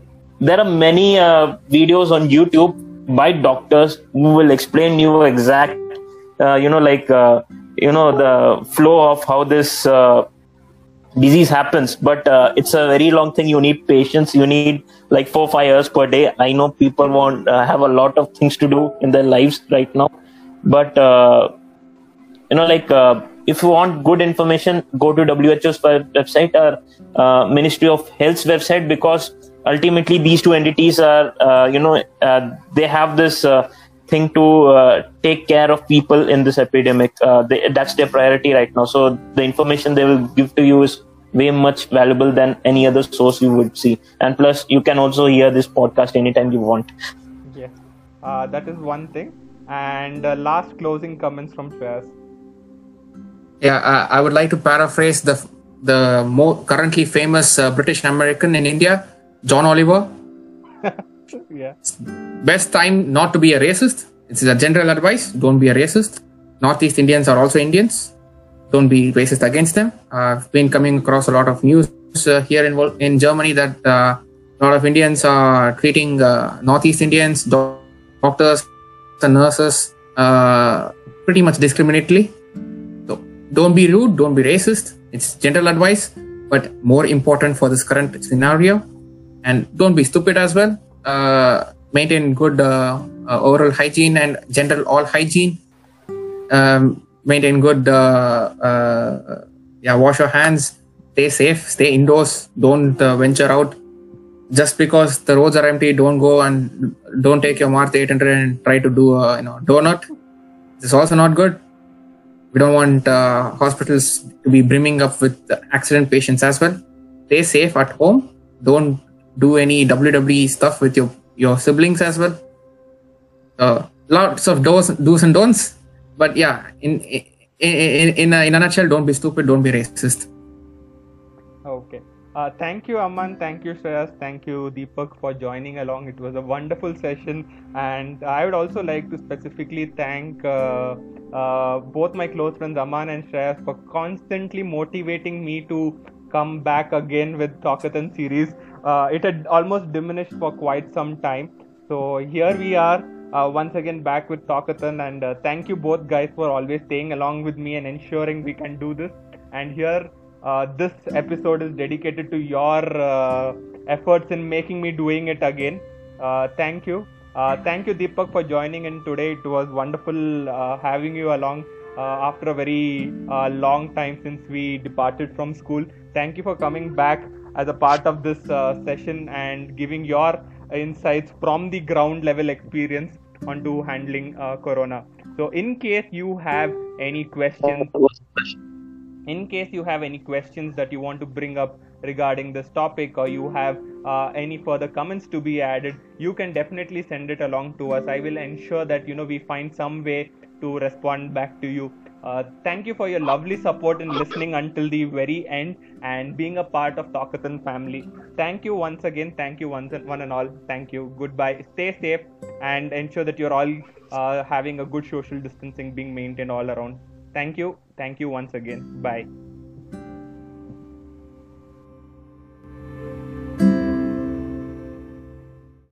there are many uh, videos on youtube by doctors who will explain you exact uh, you know like uh, you know the flow of how this uh, disease happens but uh, it's a very long thing. You need patience. You need like four five hours per day. I know people want uh, have a lot of things to do in their lives right now. But uh, you know like uh, if you want good information go to who's website or uh, ministry of health's website because ultimately these two entities are uh, you know they have this thing to uh, take care of people in this epidemic. Uh, they, that's their priority right now. So the information they will give to you is way much valuable than any other source you would see and plus you can also hear this podcast anytime you want Uh, that is one thing. And uh, last closing comments from Shreyas. Yeah, uh, I would like to paraphrase the the more currently famous uh, British American in India, John Oliver. yeah. Best time not to be a racist. It's a general advice. Don't be a racist. Northeast Indians are also Indians. Don't be racist against them. I've been coming across a lot of news uh, here in in Germany that uh, a lot of Indians are treating uh, Northeast Indians, doctors, and nurses pretty much discriminatorily. So don't be rude. Don't be racist. It's general advice, but more important for this current scenario. And don't be stupid as well. Uh, maintain good uh, uh, oral hygiene and general all hygiene. Um, maintain good, uh, uh, yeah, wash your hands. Stay safe. Stay indoors. Don't uh, venture out. Just because the roads are empty, don't go and don't take your Maruti 800 and try to do a you know donut. This is also not good. We don't want uh, hospitals to be brimming up with accident patients as well. Stay safe at home. Don't do any WWE stuff with your your siblings as well. Uh, lots of do's, do's and don'ts. But yeah, in in in, in, a, in a nutshell, don't be stupid. Don't be racist. Okay. Uh, thank you, Aman. Thank you, Shreyas. Thank you, Deepak, for joining along. It was a wonderful session. And I would also like to specifically thank uh, uh, both my close friends, Aman and Shreyas, for constantly motivating me to come back again with Talkathon series. Uh, it had almost diminished for quite some time. So here we are. Uh, once again back with Talkathon and uh, thank you both guys for always staying along with me and ensuring we can do this and here uh, this episode is dedicated to your uh, efforts in making me doing it again. Uh, thank you. Uh, thank you, Deepak, for joining in today. It was wonderful having you along after a very long time since we departed from school. Thank you for coming back as a part of this session and giving your insights from the ground level experience onto handling uh, Corona. So, in case you have any questions, in case you have any questions that you want to bring up regarding this topic or you have uh, any further comments to be added you can definitely send it along to us. I will ensure that you know we find some way to respond back to you uh, thank you for your lovely support in listening until the very end and being a part of Talkathon family. Thank you once again. Thank you once and one and all. Thank you. Goodbye. Stay safe and ensure that you're all uh, having a good social distancing being maintained all around. Thank you. Thank you once again. Bye.